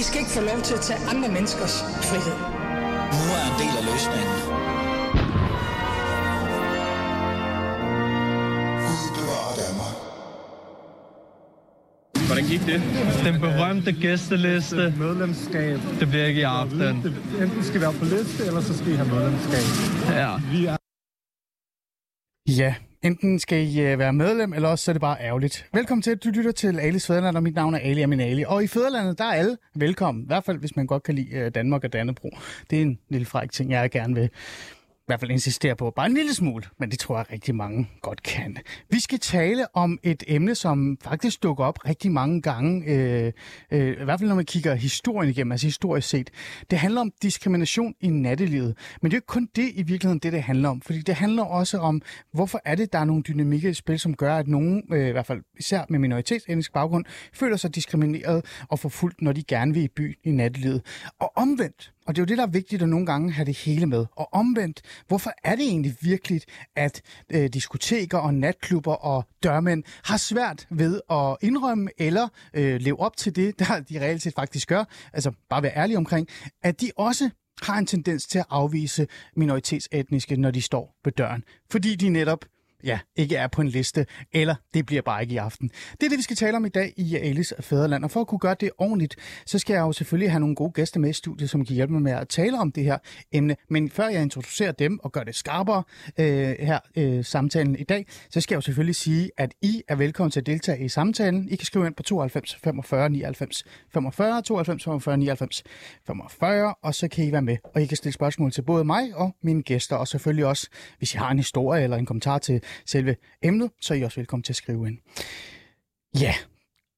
Vi skal ikke få lov til at tage andre menneskers frihed. Nu er en del af løsningen. Hvordan gik det? Den berømte gæsteliste. medlemskab. Det bliver ikke i aften. Enten skal I være på liste, eller så skal I have medlemskab. Ja. Vi er Ja, enten skal I øh, være medlem, eller også så er det bare ærgerligt. Velkommen til, at du lytter til Alis Fæderland, og mit navn er Ali Amin Ali. Og i Fæderlandet, der er alle velkommen. I hvert fald, hvis man godt kan lide øh, Danmark og Dannebro. Det er en lille fræk ting, jeg gerne vil hvert fald insistere på. Bare en lille smule, men det tror jeg rigtig mange godt kan. Vi skal tale om et emne, som faktisk dukker op rigtig mange gange, øh, øh, i hvert fald når man kigger historien igennem, altså historisk set. Det handler om diskrimination i nattelivet, men det er jo ikke kun det i virkeligheden, det det handler om, fordi det handler også om, hvorfor er det, der er nogle dynamikker i spil, som gør, at nogen, øh, i hvert fald især med minoritetsetnisk baggrund, føler sig diskrimineret og forfulgt, når de gerne vil i byen i nattelivet. Og omvendt, og det er jo det, der er vigtigt at nogle gange have det hele med. Og omvendt, hvorfor er det egentlig virkelig, at øh, diskoteker og natklubber og dørmænd har svært ved at indrømme eller øh, leve op til det, der de reelt set faktisk gør, altså bare være ærlige omkring, at de også har en tendens til at afvise minoritetsetniske, når de står ved døren. Fordi de netop ja, ikke er på en liste, eller det bliver bare ikke i aften. Det er det, vi skal tale om i dag i Alice Fæderland, og for at kunne gøre det ordentligt, så skal jeg jo selvfølgelig have nogle gode gæster med i studiet, som kan hjælpe mig med at tale om det her emne. Men før jeg introducerer dem og gør det skarpere øh, her øh, samtalen i dag, så skal jeg jo selvfølgelig sige, at I er velkommen til at deltage i samtalen. I kan skrive ind på 92 45 99 45, 92 45 99 45, og så kan I være med, og I kan stille spørgsmål til både mig og mine gæster, og selvfølgelig også, hvis I har en historie eller en kommentar til selve emnet, så er I også velkommen til at skrive ind. Ja,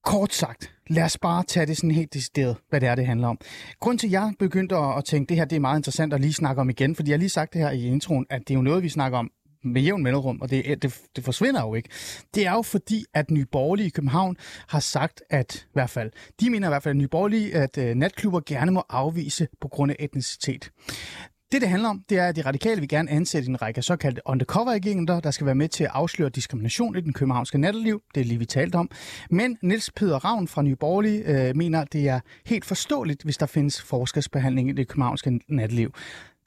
kort sagt, lad os bare tage det sådan helt decideret, hvad det er, det handler om. Grunden til, at jeg begyndte at, at tænke, at det her det er meget interessant at lige snakke om igen, fordi jeg har lige sagt det her i introen, at det er jo noget, vi snakker om med jævn mellemrum, og det, det, det forsvinder jo ikke. Det er jo fordi, at Nye Borgerlige i København har sagt, at i hvert fald, de mener i hvert fald, at Nye Borgerlige, at øh, natklubber gerne må afvise på grund af etnicitet. Det, det handler om, det er, at de radikale vil gerne ansætte en række såkaldte undercover-agenter, der skal være med til at afsløre diskrimination i den københavnske natteliv. Det er lige, vi talte om. Men Niels Peder Ravn fra Nye Borgerlige øh, mener, det er helt forståeligt, hvis der findes forskelsbehandling i det københavnske natteliv.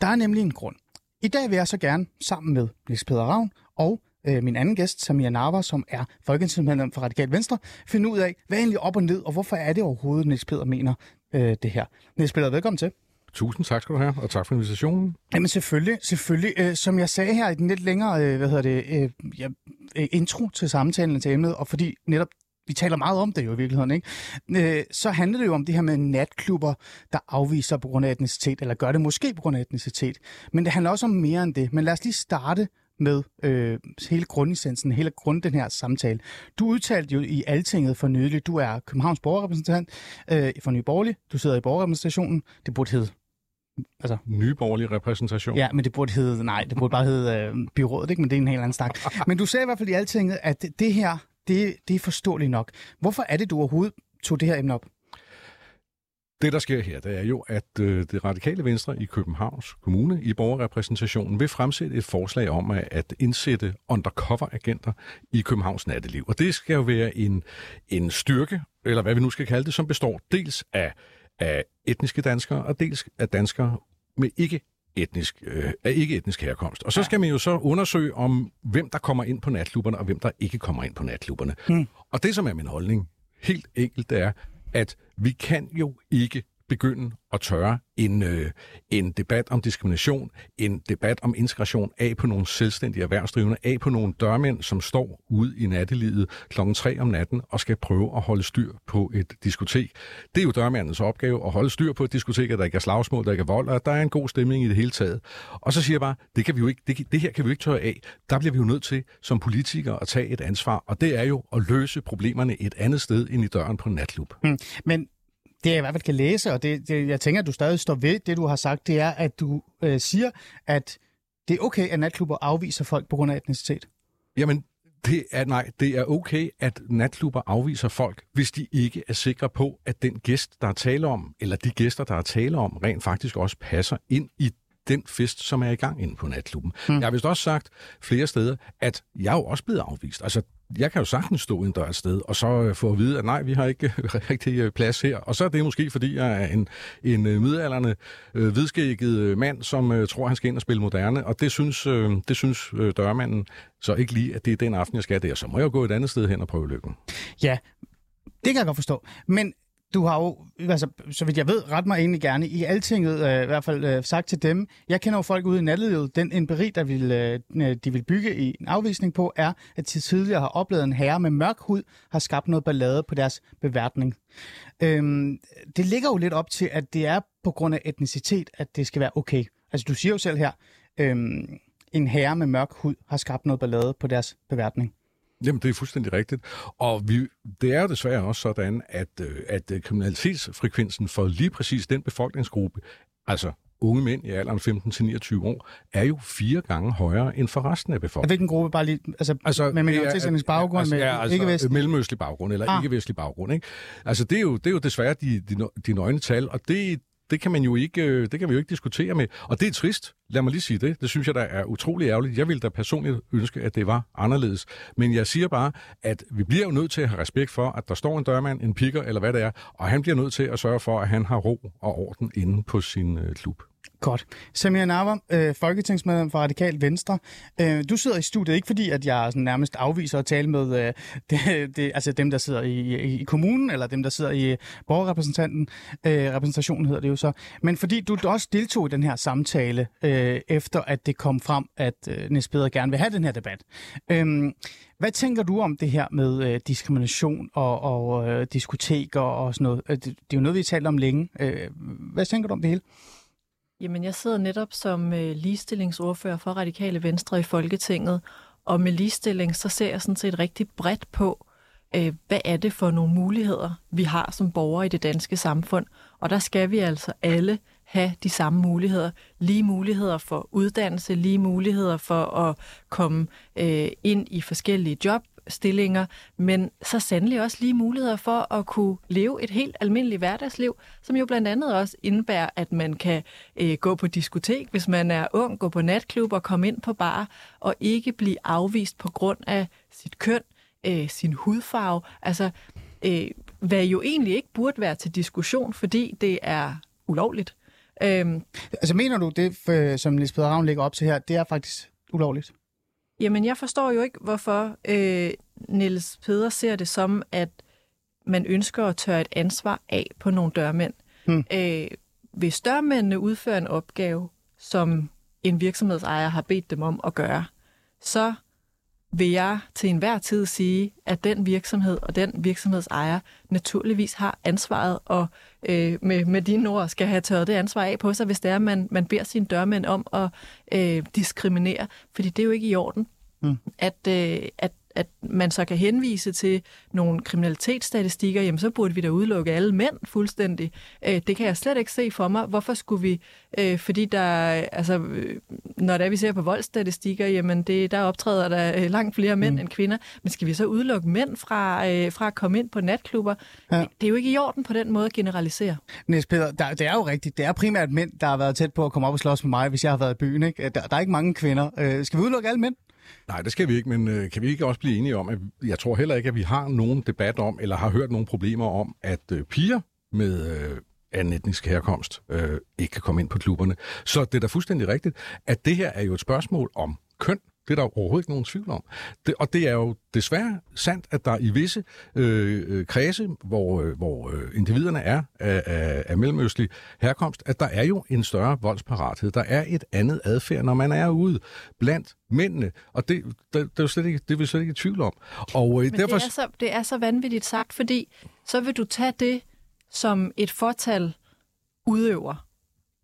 Der er nemlig en grund. I dag vil jeg så gerne sammen med Niels Peder Ravn og øh, min anden gæst, Samia Narva, som er folketingsmedlem for Radikal Venstre, finde ud af, hvad er egentlig op og ned, og hvorfor er det overhovedet, Niels Peder mener øh, det her. Niels Peder, velkommen til. Tusind tak skal du have, og tak for invitationen. Jamen selvfølgelig, selvfølgelig. Øh, som jeg sagde her i den lidt længere øh, hvad hedder det, øh, ja, øh, intro til samtalen til emnet, og fordi netop vi taler meget om det jo i virkeligheden, ikke? Øh, så handler det jo om det her med natklubber, der afviser på grund af etnicitet, eller gør det måske på grund af etnicitet. Men det handler også om mere end det. Men lad os lige starte med øh, hele grundessensen, hele grund den her samtale. Du udtalte jo i Altinget for nylig, du er Københavns borgerrepræsentant øh, for Nye Borgerlige, du sidder i borgerrepræsentationen, det burde hedde Altså, Nyborgerlig repræsentation. Ja, men det burde hedde, nej, det burde bare hedde øh, byrådet, ikke? men det er en helt anden stak. Men du sagde i hvert fald i altinget, at det, det her, det, det er forståeligt nok. Hvorfor er det, du overhovedet tog det her emne op? Det, der sker her, det er jo, at øh, det radikale venstre i Københavns Kommune i borgerrepræsentationen vil fremsætte et forslag om at, at indsætte undercover-agenter i Københavns natteliv. Og det skal jo være en, en styrke, eller hvad vi nu skal kalde det, som består dels af, af etniske danskere, og dels af danskere med ikke etnisk, øh, af ikke etnisk herkomst. Og så skal man jo så undersøge om, hvem der kommer ind på natklubberne, og hvem der ikke kommer ind på natklubberne. Hmm. Og det, som er min holdning, helt enkelt, det er, at vi kan jo ikke begynde at tørre en, øh, en debat om diskrimination, en debat om integration af på nogle selvstændige erhvervsdrivende, af på nogle dørmænd, som står ude i nattelivet klokken 3 om natten og skal prøve at holde styr på et diskotek. Det er jo dørmandens opgave at holde styr på et diskotek, at der ikke er slagsmål, der ikke er vold, og at der er en god stemning i det hele taget. Og så siger jeg bare, det, kan vi jo ikke, det, det her kan vi jo ikke tørre af. Der bliver vi jo nødt til som politikere at tage et ansvar, og det er jo at løse problemerne et andet sted end i døren på en natklub. Hmm. Men det jeg i hvert fald kan læse, og det, det, jeg tænker, at du stadig står ved det, du har sagt, det er, at du øh, siger, at det er okay, at natklubber afviser folk på grund af etnicitet. Jamen, det er, nej, det er okay, at natklubber afviser folk, hvis de ikke er sikre på, at den gæst, der er tale om, eller de gæster, der er tale om, rent faktisk også passer ind i den fest, som er i gang inde på natklubben. Mm. Jeg har vist også sagt flere steder, at jeg er jo også blevet afvist. Altså, jeg kan jo sagtens stå en dør et sted, og så øh, få at vide, at nej, vi har ikke rigtig øh, plads her. Og så er det måske, fordi jeg er en, en øh, midalderne, øh, hvidskægget mand, som øh, tror, han skal ind og spille moderne. Og det synes, øh, det synes øh, dørmanden så ikke lige, at det er den aften, jeg skal der. Så må jeg jo gå et andet sted hen og prøve lykken. Ja, det kan jeg godt forstå. Men du har jo, altså, så vidt jeg ved, ret mig egentlig gerne, i altinget øh, i hvert fald øh, sagt til dem, jeg kender jo folk ude i nattelivet, den empiri, der vil, øh, de vil bygge i en afvisning på, er, at de tidligere har oplevet en herre med mørk hud, har skabt noget ballade på deres beværtning. Øhm, det ligger jo lidt op til, at det er på grund af etnicitet, at det skal være okay. Altså du siger jo selv her, øhm, en herre med mørk hud har skabt noget ballade på deres beværtning. Jamen, det er fuldstændig rigtigt. Og vi, det er jo desværre også sådan, at, øh, at øh, kriminalitetsfrekvensen for lige præcis den befolkningsgruppe, altså unge mænd i alderen 15-29 år, er jo fire gange højere end for resten af befolkningen. Hvilken gruppe bare lige, altså, altså med minoritetsætningsbaggrund, baggrund, altså, med altså, ikke-vestlig? Mellemøstlig baggrund, eller ah. ikke-vestlig baggrund. Ikke? Altså, det er, jo, det er jo desværre de, de, de nøgne tal, og det, det kan man jo ikke, øh, det kan vi jo ikke diskutere med. Og det er trist. Lad mig lige sige det. Det synes jeg, der er utrolig ærgerligt. Jeg ville da personligt ønske, at det var anderledes. Men jeg siger bare, at vi bliver jo nødt til at have respekt for, at der står en dørmand, en pikker eller hvad det er, og han bliver nødt til at sørge for, at han har ro og orden inde på sin øh, klub. Godt. Samir Nava, øh, folketingsmedlem for Radikal Venstre. Øh, du sidder i studiet ikke fordi, at jeg sådan nærmest afviser at tale med øh, det, det, altså dem, der sidder i, i, i kommunen, eller dem, der sidder i borgerrepræsentanten, øh, repræsentationen hedder det jo så, men fordi du også deltog i den her samtale, øh, efter at det kom frem, at øh, Niels Peder gerne vil have den her debat. Øh, hvad tænker du om det her med øh, diskrimination og, og øh, diskoteker og sådan noget? Øh, det, det er jo noget, vi har talt om længe. Øh, hvad tænker du om det hele? Jamen, jeg sidder netop som øh, ligestillingsordfører for Radikale Venstre i Folketinget, og med ligestilling, så ser jeg sådan set rigtig bredt på, øh, hvad er det for nogle muligheder, vi har som borgere i det danske samfund. Og der skal vi altså alle have de samme muligheder. Lige muligheder for uddannelse, lige muligheder for at komme øh, ind i forskellige job, stillinger, men så sandelig også lige muligheder for at kunne leve et helt almindeligt hverdagsliv, som jo blandt andet også indebærer, at man kan øh, gå på diskotek, hvis man er ung, gå på natklub og komme ind på bar, og ikke blive afvist på grund af sit køn, øh, sin hudfarve, altså øh, hvad jo egentlig ikke burde være til diskussion, fordi det er ulovligt. Øhm, altså mener du, det, øh, som Lisbeth Ravn lægger op til her, det er faktisk ulovligt? Jamen, jeg forstår jo ikke, hvorfor øh, Niels Peder ser det som, at man ønsker at tørre et ansvar af på nogle dørmænd. Hmm. Øh, hvis dørmændene udfører en opgave, som en virksomhedsejer har bedt dem om at gøre, så vil jeg til enhver tid sige, at den virksomhed og den virksomhedsejer naturligvis har ansvaret, og øh, med, med dine ord skal have tørret det ansvar af på sig, hvis det er, at man, man beder sine dørmænd om at øh, diskriminere. Fordi det er jo ikke i orden, mm. at, øh, at at man så kan henvise til nogle kriminalitetsstatistikker, jamen så burde vi da udelukke alle mænd fuldstændig. Øh, det kan jeg slet ikke se for mig. Hvorfor skulle vi, øh, fordi der, altså, øh, når der vi ser på voldsstatistikker, jamen det, der optræder der langt flere mænd mm. end kvinder, men skal vi så udelukke mænd fra, fra at komme ind på natklubber? Ja. Det er jo ikke i orden på den måde at generalisere. Niels Peter, der, det er jo rigtigt. Det er primært mænd, der har været tæt på at komme op og slås med mig, hvis jeg har været i byen. Ikke? Der, der er ikke mange kvinder. skal vi udelukke alle mænd? Nej, det skal vi ikke, men øh, kan vi ikke også blive enige om, at jeg tror heller ikke, at vi har nogen debat om, eller har hørt nogen problemer om, at øh, piger med øh, anden etnisk herkomst øh, ikke kan komme ind på klubberne. Så det er da fuldstændig rigtigt, at det her er jo et spørgsmål om køn. Det er der overhovedet ikke nogen tvivl om. Det, og det er jo desværre sandt, at der i visse øh, øh kredse, hvor, øh, hvor øh, individerne er af, af, af mellemøstlig herkomst, at der er jo en større voldsparathed. Der er et andet adfærd, når man er ude blandt mændene. Og det, det, det, er, slet ikke, det er vi slet ikke i tvivl om. Og, øh, Men derfor... det, er så, det er så vanvittigt sagt, fordi så vil du tage det, som et fortal udøver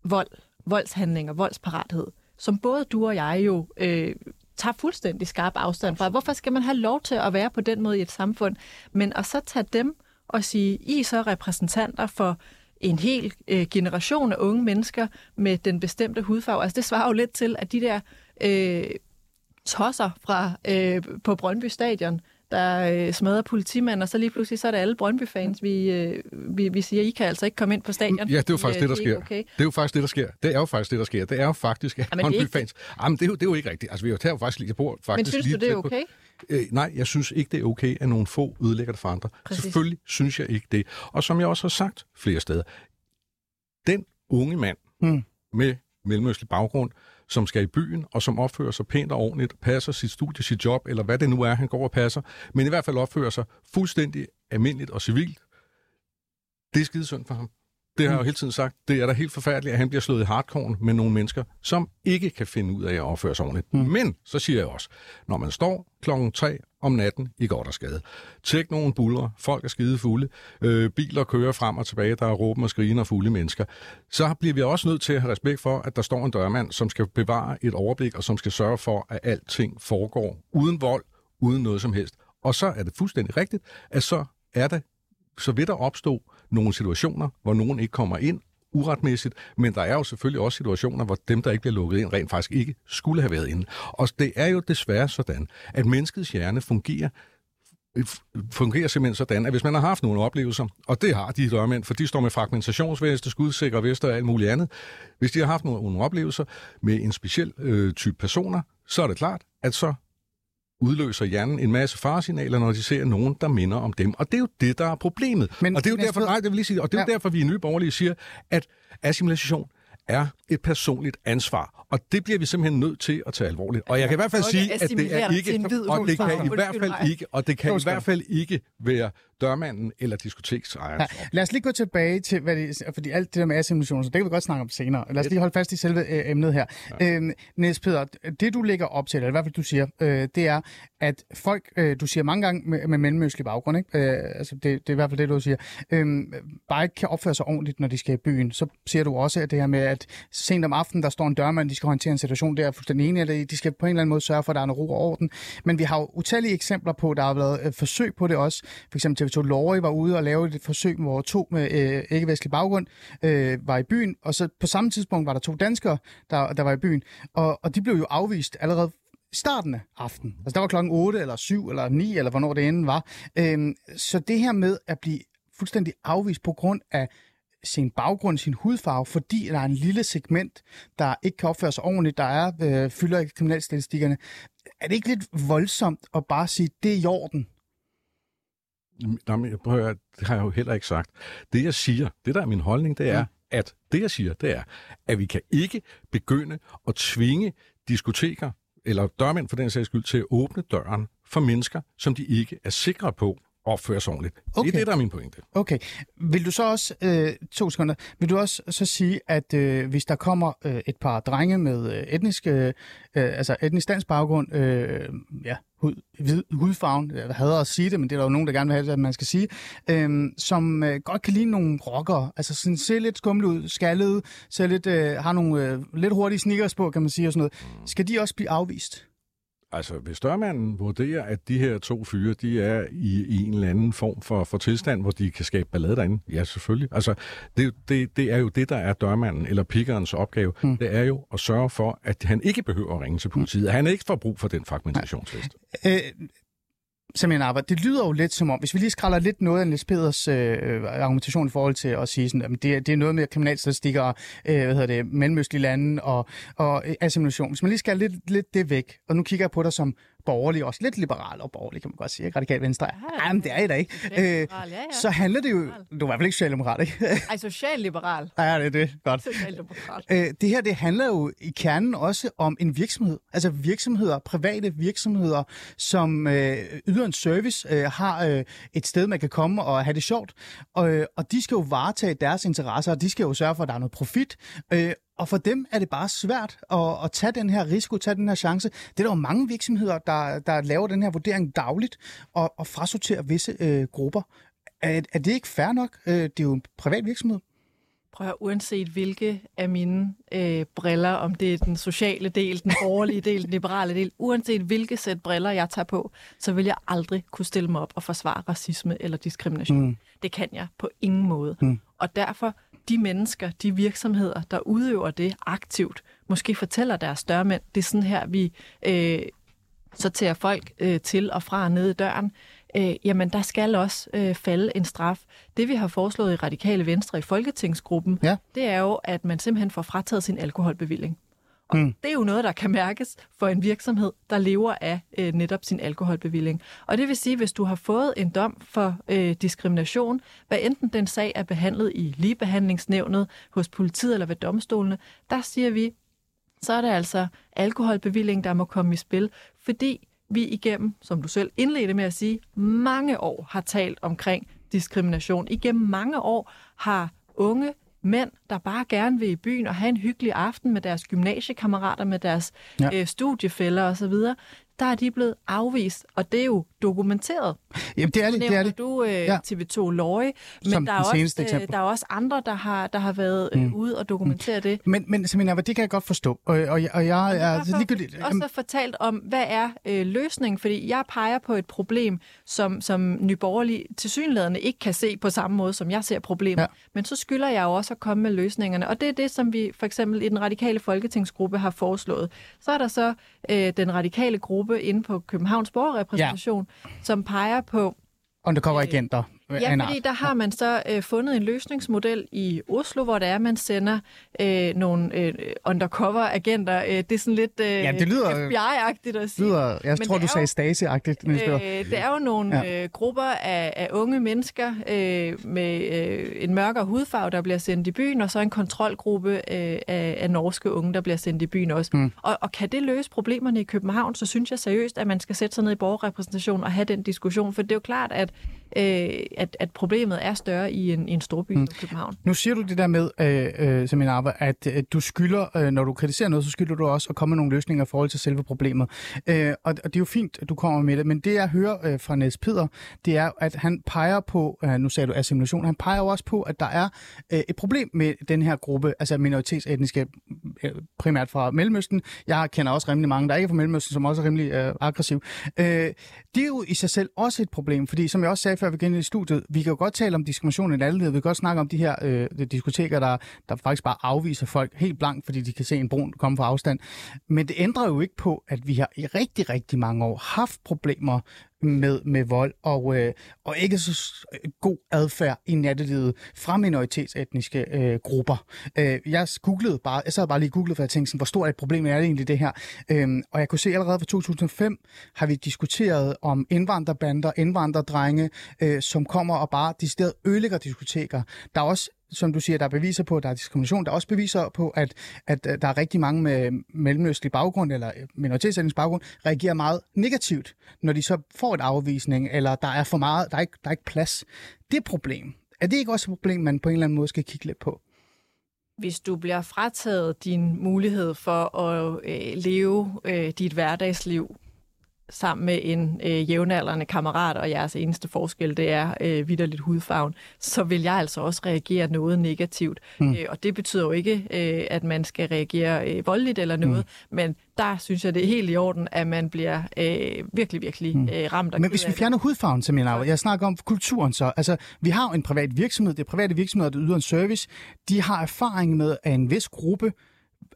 vold, voldshandlinger, voldsparathed, som både du og jeg jo øh, tager fuldstændig skarp afstand fra. Hvorfor skal man have lov til at være på den måde i et samfund? Men at så tage dem og sige, I er så repræsentanter for en hel øh, generation af unge mennesker med den bestemte hudfarve. Altså det svarer jo lidt til, at de der øh, tosser fra øh, på Brøndby Stadion, der øh, smadrer politimanden, og så lige pludselig så er det alle Brøndby-fans, vi, øh, vi, vi siger, I kan altså ikke komme ind på stadion. Ja, det er jo faktisk fordi, det, der øh, er sker. Okay. Det er jo faktisk det, der sker. Det er jo faktisk det, der sker. Det er jo faktisk, at Jamen, det er ikke- Brøndby-fans... Jamen, det er, jo, det er jo ikke rigtigt. Altså, vi er jo tager jo faktisk lige på. Faktisk Men synes lige du, det er okay? Øh, nej, jeg synes ikke, det er okay, at nogle få ødelægger det for andre. Præcis. Selvfølgelig synes jeg ikke det. Og som jeg også har sagt flere steder, den unge mand Mm. med mellemøstlig baggrund, som skal i byen, og som opfører sig pænt og ordentligt, passer sit studie, sit job, eller hvad det nu er, han går og passer, men i hvert fald opfører sig fuldstændig almindeligt og civilt, det er skide synd for ham. Det har jeg jo hele tiden sagt. Det er da helt forfærdeligt, at han bliver slået i hardcore med nogle mennesker, som ikke kan finde ud af at opføre sig ordentligt. Mm. Men, så siger jeg også, når man står klokken 3 om natten i Gårdersgade, tjek nogle buller, folk er skide fulde, øh, biler kører frem og tilbage, der er råben og skrigen og fulde mennesker, så bliver vi også nødt til at have respekt for, at der står en dørmand, som skal bevare et overblik, og som skal sørge for, at alting foregår uden vold, uden noget som helst. Og så er det fuldstændig rigtigt, at så er der så vil der opstå nogle situationer, hvor nogen ikke kommer ind uretmæssigt, men der er jo selvfølgelig også situationer, hvor dem, der ikke bliver lukket ind, rent faktisk ikke skulle have været inde. Og det er jo desværre sådan, at menneskets hjerne fungerer fungerer simpelthen sådan, at hvis man har haft nogle oplevelser, og det har de dørmænd, for de står med fragmentationsveste, skudsikre vester og alt muligt andet, hvis de har haft nogle, nogle oplevelser med en speciel øh, type personer, så er det klart, at så udløser hjernen en masse faresignaler, når de ser nogen, der minder om dem. Og det er jo det, der er problemet. Men- og det er jo derfor, nej, det vil lige sige, og det er Ja. derfor, vi i Nye Borgerlige siger, at assimilation er et personligt ansvar. Og det bliver vi simpelthen nødt til at tage alvorligt. Og jeg kan i hvert fald sige, at det er ikke, og det kan i hvert fald ikke, og det kan i hvert fald ikke være dørmanden eller diskoteksejeren. Ja, lad os lige gå tilbage til, hvad det, fordi alt det der med assimilation, så det kan vi godt snakke om senere. Lad os lige holde fast i selve øh, emnet her. Ja. Øhm, Niels Peder, det du lægger op til, eller i hvert fald du siger, øh, det er, at folk, øh, du siger mange gange med, med mellemøstlig baggrund, ikke? Øh, altså det, det er i hvert fald det, du siger, øh, bare ikke kan opføre sig ordentligt, når de skal i byen. Så siger du også, at det her med, at sent om aftenen, der står en dørmand, de skal håndtere en situation, det er fuldstændig enig at de skal på en eller anden måde sørge for, at der er noget ro og orden. Men vi har jo utallige eksempler på, der har været øh, forsøg på det også. For eksempel TV2 Lorry var ude og lave et forsøg, hvor to med øh, ikke-vestlig baggrund øh, var i byen, og så på samme tidspunkt var der to danskere, der, der var i byen, og, og de blev jo afvist allerede i starten af aftenen. Altså der var klokken 8 eller 7 eller 9, eller hvornår det enden var. Øhm, så det her med at blive fuldstændig afvist på grund af sin baggrund, sin hudfarve, fordi der er en lille segment, der ikke kan opføre sig ordentligt, der er øh, fylder i kriminalstatistikkerne. Er det ikke lidt voldsomt at bare sige, det er i orden? Nå, men prøv at høre, det har jeg jo heller ikke sagt. Det jeg siger, det der er min holdning, det er, Mm. at det jeg siger, det er, at vi kan ikke begynde at tvinge diskoteker, eller dørmænd for den sags skyld, til at åbne døren for mennesker, som de ikke er sikre på opfører sig ordentligt. Okay. Det er det, der er min pointe. Okay. Vil du så også, øh, to sekunder, vil du også så sige, at øh, hvis der kommer øh, et par drenge med øh, etnisk, øh, øh, altså etnisk dansk baggrund, øh, ja, hud, hvid, hudfarven, jeg hader at sige det, men det er der jo nogen, der gerne vil have, at man skal sige, øh, som øh, godt kan lide nogle rockere, altså sådan ser lidt skumle ud, skaldede, ser lidt, øh, har nogle øh, lidt hurtige sneakers på, kan man sige, og sådan noget. Skal de også blive afvist? Altså, hvis dørmanden vurderer, at de her to fyre, de er i, i en eller anden form for, for tilstand, hvor de kan skabe ballade derinde, ja, selvfølgelig. Altså, det, det, det er jo det, der er dørmanden eller pikkerens opgave. Mm. Det er jo at sørge for, at han ikke behøver at ringe til politiet. Han ikke får brug for den fragmentationsliste. Øh, simpelthen arbejde. det lyder jo lidt som om, hvis vi lige skræller lidt noget af Niels Peders øh, øh argumentation i forhold til at sige, sådan, at det, det er noget med kriminalstatistikker, øh, hvad hedder det, mellemøstlige lande og, og øh, assimilation. Hvis man lige skal lidt, lidt det væk, og nu kigger jeg på dig som borgerlig, også lidt liberal og borgerlig, kan man godt sige, ikke? Radikal Venstre. Ja, Jamen, det er I da ikke. Øh, ja, ja. så handler det jo, du er i hvert fald ikke socialdemokrat, ikke? Ej, socialliberal. ja, det er det. Godt. Socialdemokrat. Øh, det her, det handler jo i kernen også om en virksomhed. Altså virksomheder, private virksomheder, som øh, yder en service, øh, har øh, et sted, man kan komme og have det sjovt. Og, øh, og de skal jo varetage deres interesser, og de skal jo sørge for, at der er noget profit. Øh, og for dem er det bare svært at, at tage den her risiko, tage den her chance. Det er der jo mange virksomheder, der, der laver den her vurdering dagligt og, og frasorterer visse øh, grupper. Er, er det ikke fair nok? Øh, det er jo en privat virksomhed. Prøv at uanset hvilke af mine øh, briller, om det er den sociale del, den borgerlige del, den liberale del, uanset hvilke sæt briller jeg tager på, så vil jeg aldrig kunne stille mig op og forsvare racisme eller diskrimination. Mm. Det kan jeg på ingen måde. Mm. Og derfor, de mennesker, de virksomheder, der udøver det aktivt, måske fortæller deres dørmænd, det er sådan her, vi... Øh, sorterer folk øh, til og fra nede i døren, øh, jamen der skal også øh, falde en straf. Det vi har foreslået i Radikale Venstre i Folketingsgruppen, Ja. det er jo, at man simpelthen får frataget sin alkoholbevilling. Og mm. det er jo noget, der kan mærkes for en virksomhed, der lever af øh, netop sin alkoholbevilling. Og det vil sige, hvis du har fået en dom for øh, diskrimination, hvad enten den sag er behandlet i ligebehandlingsnævnet, hos politiet eller ved domstolene, der siger vi, så er det altså alkoholbevilling, der må komme i spil, fordi vi igennem, som du selv indledte med at sige, mange år har talt omkring diskrimination. Igennem mange år har unge mænd, der bare gerne vil i byen og have en hyggelig aften med deres gymnasiekammerater, med deres Ja. øh, studiefælder osv., der er de blevet afvist, og det er jo dokumenteret. Jamen, det er det, det er det. du øh, Ja. ja. TV2 Løje, men Som der er, også, øh, der er også andre, der har, der har været øh, Mm. ude og dokumentere det. Men, men Samina, det kan jeg godt forstå. Og, og, og jeg er altså ligegyldigt... også fortalt om, hvad er øh, løsningen? Fordi jeg peger på et problem, som, som Nyborgerlige tilsyneladende ikke kan se på samme måde, som jeg ser problemet. Ja. Men så skylder jeg jo også at komme med løsningerne. Og det er det, som vi for eksempel i den radikale folketingsgruppe har foreslået. Så er der så øh, den radikale gruppe inde på Københavns Borgerrepræsentation, ja. som peger på, Undercover-agenter. Af Ja, fordi der har man så øh, fundet en løsningsmodel i Oslo, hvor der er, man sender øh, nogle øh, undercover-agenter. Øh, det er sådan lidt øh, Ja, det lyder- FBI-agtigt at sige. lyder, jeg Men tror, du sagde Stasi-agtigt. Øh, det er jo nogle ja. øh, grupper af, af unge mennesker øh, med øh, en mørkere hudfarve, der bliver sendt i byen, og så en kontrolgruppe øh, af, af norske unge, der bliver sendt i byen også. Mm. Og, og kan det løse problemerne i København, så synes jeg seriøst, at man skal sætte sig ned i borgerrepræsentation og have den diskussion, for det er jo klart, at, øh, at, at problemet er større i en, i en storby mm. som København. Nu siger du det der med, øh, øh, Samina Abba, at øh, du skylder, øh, når du kritiserer noget, så skylder du også at komme med nogle løsninger i forhold til selve problemet. Øh, og, og det er jo fint, at du kommer med det, men det jeg hører øh, fra Niels Peder, det er, at han peger på, øh, nu sagde du assimilation, han peger jo også på, at der er øh, et problem med den her gruppe, altså minoritetsetniske, øh, primært fra Mellemøsten. Jeg kender også rimelig mange, der ikke er fra Mellemøsten, som også er rimelig øh, aggressiv. Øh, det er jo i sig selv også et problem, fordi som jeg også sagde før vi gik ind i studiet, vi kan jo godt tale om diskrimination i nattelivet. vi kan godt snakke om de her øh, diskoteker, der, der faktisk bare afviser folk helt blankt, fordi de kan se en brun komme fra afstand. Men det ændrer jo ikke på, at vi har i rigtig, rigtig mange år haft problemer med, med vold og, øh, og ikke så god adfærd i nattelivet fra minoritetsetniske øh, grupper. Øh, jeg googlede bare, jeg sad bare lige googlet, googlede, for jeg tænkte sådan, hvor stort et problem er det egentlig det her? Øh, og jeg kunne se allerede fra 2005 har vi diskuteret om indvandrerbander, indvandrerdrenge, øh, som kommer og bare decideret ødelægger diskoteker. Der er også som du siger, der er beviser på, at der er diskrimination. Der er også beviser på, at, at øh, der er rigtig mange med mellemøstlig baggrund eller øh, minoritetsetnisk baggrund, reagerer meget negativt, når de så får et afvisning, eller der er for meget, der er ikke, der er ikke plads. Det er et problem. Er det ikke også et problem, man på en eller anden måde skal kigge lidt på? hvis du bliver frataget din mulighed for at øh, leve øh, dit hverdagsliv sammen med en øh, jævnaldrende kammerat, og jeres eneste forskel, det er øh, vidderligt hudfarven, så vil jeg altså også reagere noget negativt. Mm. Øh, og det betyder jo ikke, øh, at man skal reagere øh, voldeligt eller noget, mm. men der synes jeg, det er helt i orden, at man bliver øh, virkelig, virkelig Mm. øh, ramt. Men hvis vi det. fjerner hudfarven, som jeg jeg snakker om kulturen så. Altså, vi har jo en privat virksomhed, det er private virksomheder, der yder en service. De har erfaring med, at en vis gruppe,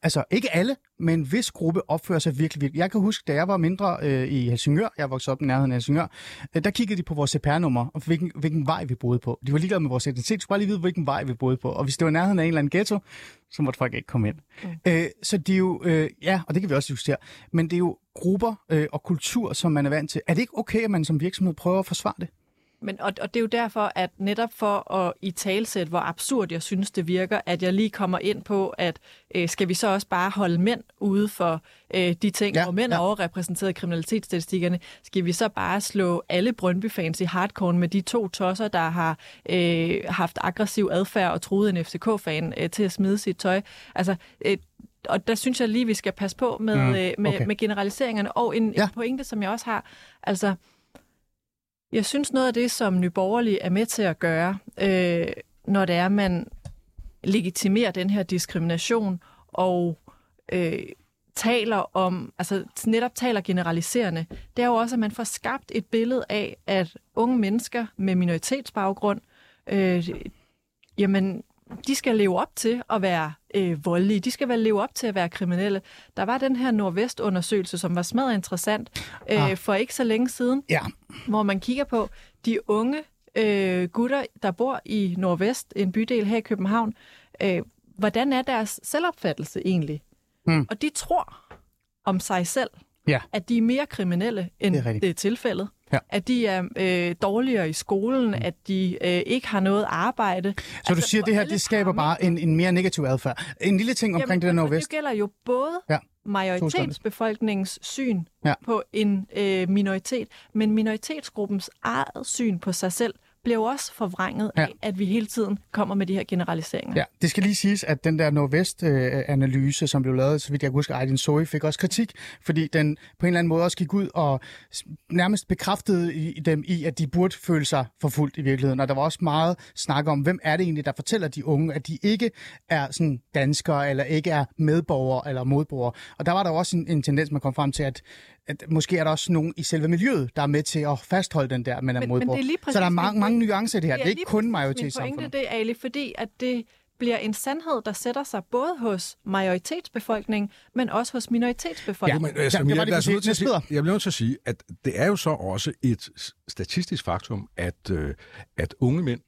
altså ikke alle, men en vis gruppe opfører sig virkelig, virkelig. Jeg kan huske, da jeg var mindre øh, i Helsingør, jeg voksede op i nærheden af Helsingør, øh, der kiggede de på vores CPR-nummer, og hvilken, hvilken vej vi boede på. De var ligeglade med vores identitet, de skulle bare lige vide, hvilken vej vi boede på. Og hvis det var i nærheden af en eller anden ghetto, så måtte folk ikke komme ind. Mm. Øh, så det er jo, øh, ja, og det kan vi også diskutere, men det er jo grupper øh, og kultur, som man er vant til. Er det ikke okay, at man som virksomhed prøver at forsvare det? Men, og, og det er jo derfor, at netop for at i talsæt, hvor absurd jeg synes, det virker, at jeg lige kommer ind på, at øh, skal vi så også bare holde mænd ude for øh, de ting, Ja, hvor mænd ja. er overrepræsenteret i kriminalitetsstatistikkerne, skal vi så bare slå alle Brøndby-fans i hardcore med de to tosser, der har øh, haft aggressiv adfærd og truet en FCK-fan øh, til at smide sit tøj. Altså, øh, og der synes jeg lige, vi skal passe på med, Mm, øh, med, okay. okay. med generaliseringerne. Og en, ja. en pointe, som jeg også har, altså jeg synes noget af det, som Nyborgerlige er med til at gøre, øh, når det er, man legitimerer den her diskrimination og øh, taler om, altså netop taler generaliserende, det er jo også, at man får skabt et billede af, at unge mennesker med minoritetsbaggrund, øh, jamen de skal leve op til at være øh, voldelige. De skal vel leve op til at være kriminelle. Der var den her Nordvest-undersøgelse, som var smadret interessant øh, Ah. for ikke så længe siden, Ja, hvor man kigger på de unge øh, gutter, der bor i Nordvest, en bydel her i København. Øh, hvordan er deres selvopfattelse egentlig? Mm. Og de tror om sig selv, Ja. at de er mere kriminelle, end Det er det er, rigtigt. det er tilfældet. Ja. At de er øh, dårligere i skolen, at de øh, ikke har noget arbejde. så du siger, at det her det skaber bare en, en mere negativ adfærd. En lille ting omkring det der og Nordvest. Det gælder jo både Ja. majoritetsbefolkningens syn ja. på en øh, minoritet, men minoritetsgruppens eget syn på sig selv jo også forvrænget Ja. af, at vi hele tiden kommer med de her generaliseringer. Ja, det skal lige siges, at den der Nordvest-analyse, som blev lavet, så vidt jeg husker, Aydin Sohi fik også kritik, fordi den på en eller anden måde også gik ud og nærmest bekræftede i, dem i, at de burde føle sig forfulgt i virkeligheden. Og der var også meget snak om, hvem er det egentlig, der fortæller de unge, at de ikke er sådan danskere, eller ikke er medborgere eller modborgere. Og der var der også en, en tendens, man kom frem til, at, at måske er der også nogen i selve miljøet, der er med til at fastholde den der, man er Men- men lige Så der er mange, mange nuancer i det her. Det er ikke kun præcis Min majoritetssamfundet. pointe det er, Ali, fordi at det bliver en sandhed, der sætter sig både hos majoritetsbefolkningen, men også hos minoritetsbefolkningen. Men, altså, Ja, det var jeg, jeg, du er nødt til at siger. sige, jeg bliver nødt til at sige, at det er jo så også et statistisk faktum, at, øh, at unge mænd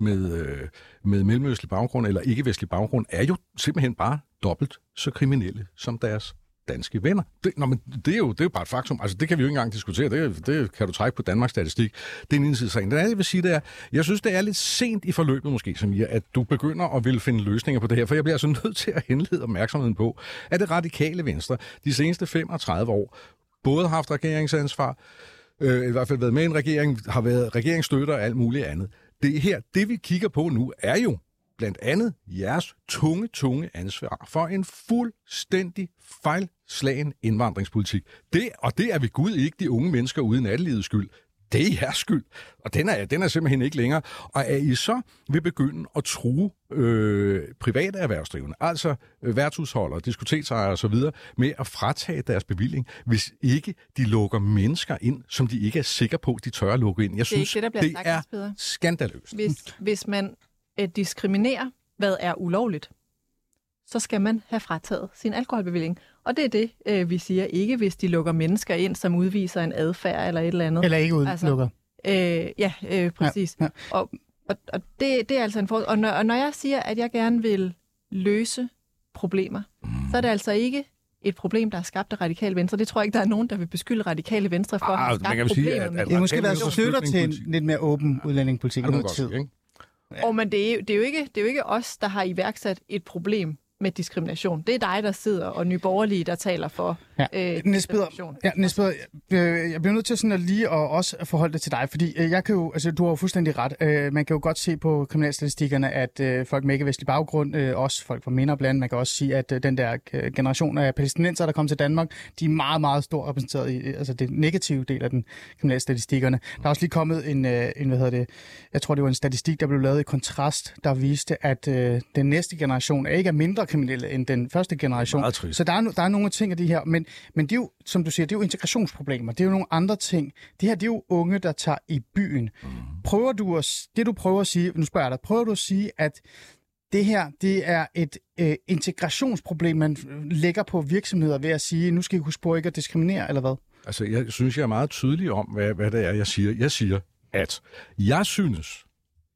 med, øh, med mellemøstlig baggrund eller ikke-vestlig baggrund er jo simpelthen bare dobbelt så kriminelle som deres danske venner. Det, nå, men det, er jo, det er jo bare et faktum. Altså, det kan vi jo ikke engang diskutere. Det, det kan du trække på Danmarks Statistik. Det er en ene side sagen. Den anden, jeg vil sige, det er, jeg synes, det er lidt sent i forløbet måske, som I, at du begynder at ville finde løsninger på det her, for jeg bliver altså nødt til at henlede opmærksomheden på, at det radikale venstre de seneste 35 år både har haft regeringsansvar, øh, i hvert fald været med i en regering, har været regeringsstøtter og alt muligt andet. Det her, det vi kigger på nu, er jo blandt andet jeres tunge, tunge ansvar for en fuldstændig fejlslagen indvandringspolitik. Det, og det er vi Gud ikke de unge mennesker uden nattelivets skyld. Det er jeres skyld, og den er, den er simpelthen ikke længere. Og er I så vil begynde at true øh, private erhvervsdrivende, altså øh, værtshusholdere, diskoteksejere osv., med at fratage deres bevilling, hvis ikke de lukker mennesker ind, som de ikke er sikre på, de tør at lukke ind. Jeg det er synes, ikke det, der det sagt, er skandaløst. Hvis, hvis man øh, diskriminerer, hvad er ulovligt, så skal man have frataget sin alkoholbevilling. Og det er det, øh, vi siger. Ikke hvis de lukker mennesker ind, som udviser en adfærd eller et eller andet. Eller ikke udelukker. Øh, ja, øh, præcis. Ja, Ja. Og, og, og det, det er altså en for... Og når, og når jeg siger, at jeg gerne vil løse problemer, mm. så er det altså ikke et problem, der er skabt af radikale venstre. Det tror jeg ikke, der er nogen, der vil beskylde radikale venstre for at Ah, have man skabt kan jo sige, at- med at- Det måske Venstres støtter til en lidt mere åben udlændingepolitik godt tid. sige, Ja. Og men det er, det, er jo ikke, det er jo ikke os, der har iværksat et problem med diskrimination. Det er dig, der sidder, og Nye Borgerlige, der taler for Ja. øh, diskrimination. ja, næste Peder, øh, jeg bliver nødt til sådan at lige og også forholde det til dig, fordi øh, jeg kan jo, altså du har jo fuldstændig ret. Øh, man kan jo godt se på kriminalstatistikkerne, at øh, folk med ikke-vestlig baggrund, øh, også folk fra mindre blandt, man kan også sige, at øh, den der øh, generation af palæstinenser, der kom til Danmark, de er meget, meget stor repræsenteret i øh, altså det negative del af den kriminalstatistikkerne. Der er også lige kommet en, øh, en, hvad hedder det, jeg tror det var en statistik, der blev lavet i kontrast, der viste, at øh, den næste generation ikke er mindre kriminelle end den første generation. Så der er, der er nogle ting af de her, men, men det er jo, som du siger, det er jo integrationsproblemer. Det er jo nogle andre ting. Det her, det er jo unge, der tager i byen. Mm. Prøver du at, det du prøver at sige, nu spørger jeg dig, prøver du at sige, at det her, det er et øh, integrationsproblem, man øh, lægger på virksomheder ved at sige, nu skal I huske på ikke at diskriminere, eller hvad? Altså, jeg synes, jeg er meget tydelig om, hvad, hvad det er, jeg siger. Jeg siger, at jeg synes,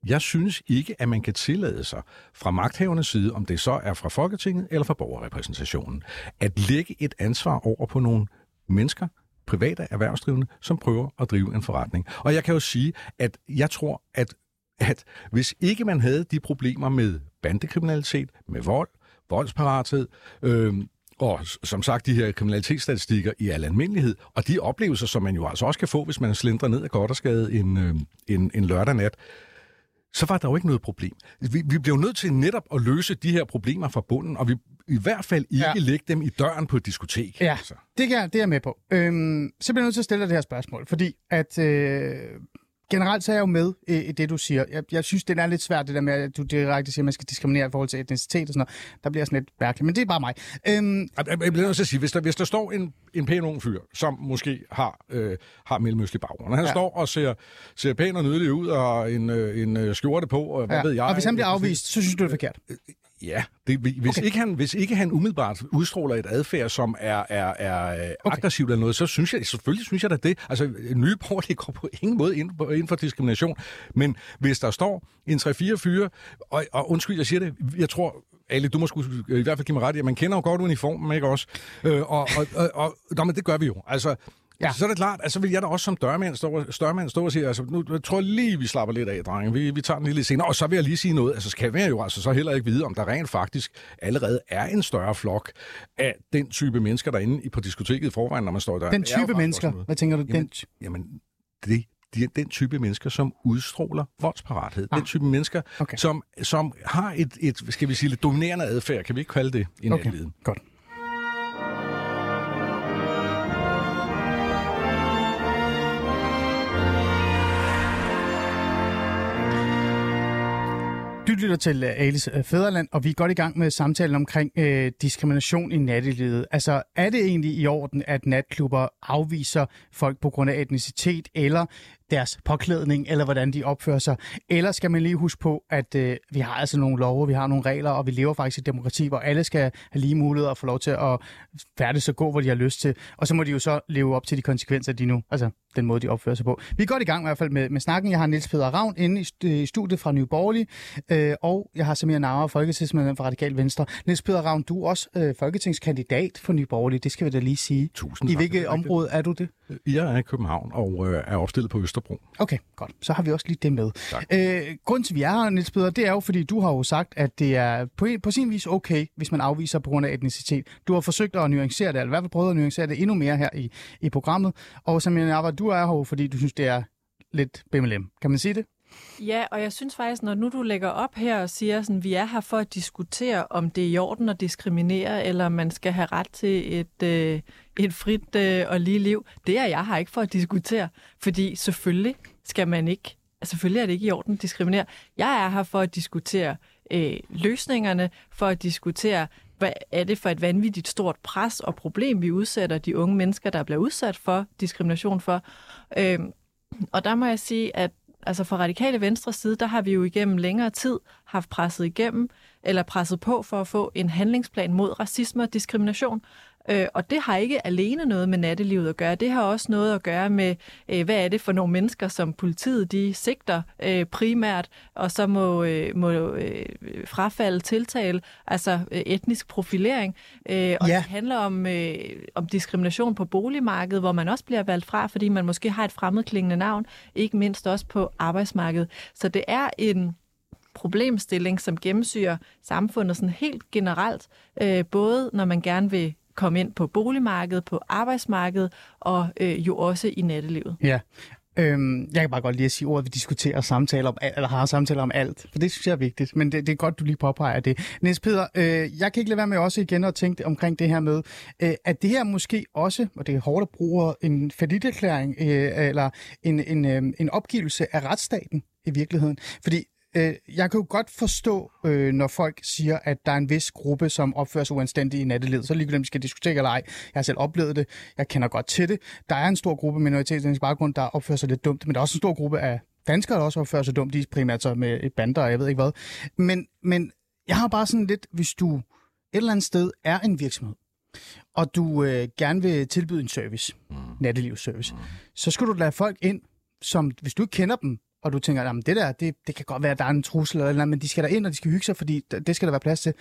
jeg synes ikke, at man kan tillade sig fra magthavernes side, om det så er fra Folketinget eller fra borgerrepræsentationen, at lægge et ansvar over på nogle mennesker, private erhvervsdrivende, som prøver at drive en forretning. Og jeg kan jo sige, at jeg tror, at, at hvis ikke man havde de problemer med bandekriminalitet, med vold, voldsparathed, øh, og som sagt de her kriminalitetsstatistikker i al almindelighed, og de oplevelser, som man jo altså også kan få, hvis man slendrer ned ad Goddersgade en, øh, en, en lørdag nat, så var der jo ikke noget problem. Vi, vi blev nødt til netop at løse de her problemer fra bunden, og vi i hvert fald ikke Ja. lægge dem i døren på et diskotek. Ja, Altså. det, jeg- det er jeg med på. Øhm, så bliver jeg nødt til at stille dig det her spørgsmål, fordi at øh, generelt så er jeg jo med i, i det, du siger. Jeg, jeg synes, det er lidt svært, det der med, at du direkte siger, at man skal diskriminere i forhold til etnicitet og sådan noget. Der bliver sådan lidt mærkeligt, men det er bare mig. Øhm, Jeg bliver nødt til at sige, hvis der, hvis der står en, en pæn ung fyr, som måske har, øh, har mellemøstlig baggrund, og han Ja. står og ser, ser pæn og nydelig ud, og har en, øh, en øh, skjorte på, og hvad ja. ved jeg. Og hvis han bliver afvist, så synes du, det er forkert. Ja, det, hvis, Okay. ikke han, hvis ikke han umiddelbart udstråler et adfærd, som er, er, er okay. Okay. aggressivt eller noget, så synes jeg, selvfølgelig synes jeg da det. Altså, nye borgerlige går på ingen måde ind, på- ind for diskrimination. Men hvis der står en 3-4 fyre, og, og undskyld, jeg siger det, jeg tror, Ali, du må sgu, i hvert fald give mig ret i, at man kender jo godt uniformen, ikke også? Øh, og, og, og, og, nå, men det gør vi jo. Altså, Ja. Ja. Så er det klart, altså vil jeg da også som dørmand stå, størmand stå og sige, altså nu jeg tror jeg lige, vi slapper lidt af, drenge. Vi, vi tager den lige lidt senere. Og så vil jeg lige sige noget, altså skal vi jo altså så heller ikke vide, om der rent faktisk allerede er en større flok af den type mennesker derinde i- på diskoteket i forvejen, når man står der. Den type mennesker, hvad tænker du? Jamen, Den, Jamen, det, de, den type mennesker, som udstråler voldsparathed. Ah. Den type mennesker, Okay. som, som har et, et, skal vi sige, lidt dominerende adfærd, kan vi ikke kalde det i okay, godt. Lytter til øh, Alice øh, Fæderland, og vi er godt i gang med samtalen omkring øh, diskrimination i nattelivet. Altså, er det egentlig i orden, at natklubber afviser folk på grund af etnicitet, eller deres påklædning, eller hvordan de opfører sig? Eller skal man lige huske på, at uh, vi har altså nogle love, vi har nogle regler, og vi lever faktisk i et demokrati, hvor alle skal have lige muligheder og få lov til at færdes og gå, hvor de har lyst til. Og så må de jo så leve op til de konsekvenser, de nu, altså den måde, de opfører sig på. Vi er godt i gang i hvert fald med, med snakken. Jeg har Niels Peder Ravn inde i st- i studiet fra Nye Borgerlige, øh, og jeg har Samir Nauer, folketingsmedlem fra Radikal Venstre. Niels Peder Ravn, du er også øh, folketingskandidat for Nye Borgerlige, det skal vi da lige sige. Tusind I hvilket område er du det? Jeg er i København og øh, er opstillet på Østerbro. Okay, godt. Så har vi også lige det med. Tak. Øh, grunden til, at vi er her, Niels Peder, det er jo, fordi du har jo sagt, at det er på, en- på sin vis okay, hvis man afviser på grund af etnicitet. Du har forsøgt at nuancere det, eller i hvert fald prøvet at nuancere det endnu mere her i, i programmet. Og som jeg du er her fordi du synes, det er lidt BMLM. Kan man sige det? Ja, og jeg synes faktisk, når nu du lægger op her og siger, at vi er her for at diskutere, om det er i orden at diskriminere, eller om man skal have ret til et, øh, et frit øh, og lige liv, det er jeg her ikke for at diskutere. Fordi selvfølgelig skal man ikke, selvfølgelig er det ikke i orden at diskriminere. Jeg er her for at diskutere øh, løsningerne, for at diskutere, hvad er det for et vanvittigt stort pres og problem, vi udsætter de unge mennesker, der bliver udsat for diskrimination for. Øh, og der må jeg sige, at altså fra radikale venstre side, der har vi jo igennem længere tid haft presset igennem, eller presset på for at få en handlingsplan mod racisme og diskrimination. Øh, og det har ikke alene noget med nattelivet at gøre. Det har også noget at gøre med, øh, hvad er det for nogle mennesker, som politiet de sigter øh, primært, og så må, øh, må øh, frafalde tiltale, altså øh, etnisk profilering. Øh, og Ja. det handler om, øh, om diskrimination på boligmarkedet, hvor man også bliver valgt fra, fordi man måske har et fremmedklingende navn, ikke mindst også på arbejdsmarkedet. Så det er en problemstilling, som gennemsyrer samfundet sådan helt generelt, øh, både når man gerne vil komme ind på boligmarkedet, på arbejdsmarkedet og øh, jo også i nattelivet. Ja. Øhm, jeg kan bare godt lide at sige ordet, vi diskuterer samtaler om, alt, eller har samtaler om alt, for det synes jeg er vigtigt, men det, det er godt, du lige påpeger det. Niels Peder, øh, jeg kan ikke lade være med også igen at tænke omkring det her med, øh, at det her måske også, og det er hårdt at bruge, en færdigerklæring øh, eller en, en, øh, en opgivelse af retsstaten i virkeligheden. Fordi øh, jeg kan jo godt forstå, øh, når folk siger, at der er en vis gruppe, som opfører sig uanstændigt i nattelivet. Så ligegyldigt, om vi skal diskutere eller ej. Jeg har selv oplevet det. Jeg kender godt til det. Der er en stor gruppe minoritetsetnisk baggrund, der opfører sig lidt dumt, men der er også en stor gruppe af danskere, der også opfører sig dumt. De er primært så med et bander, og jeg ved ikke hvad. Men, men jeg har bare sådan lidt, hvis du et eller andet sted er en virksomhed, og du øh, gerne vil tilbyde en service, mm. nattelivsservice, mm. så skal du lade folk ind, som hvis du ikke kender dem, og du tænker, at det der, det, det kan godt være, at der er en trussel, eller, eller men de skal der ind, og de skal hygge sig, fordi det skal der være plads til.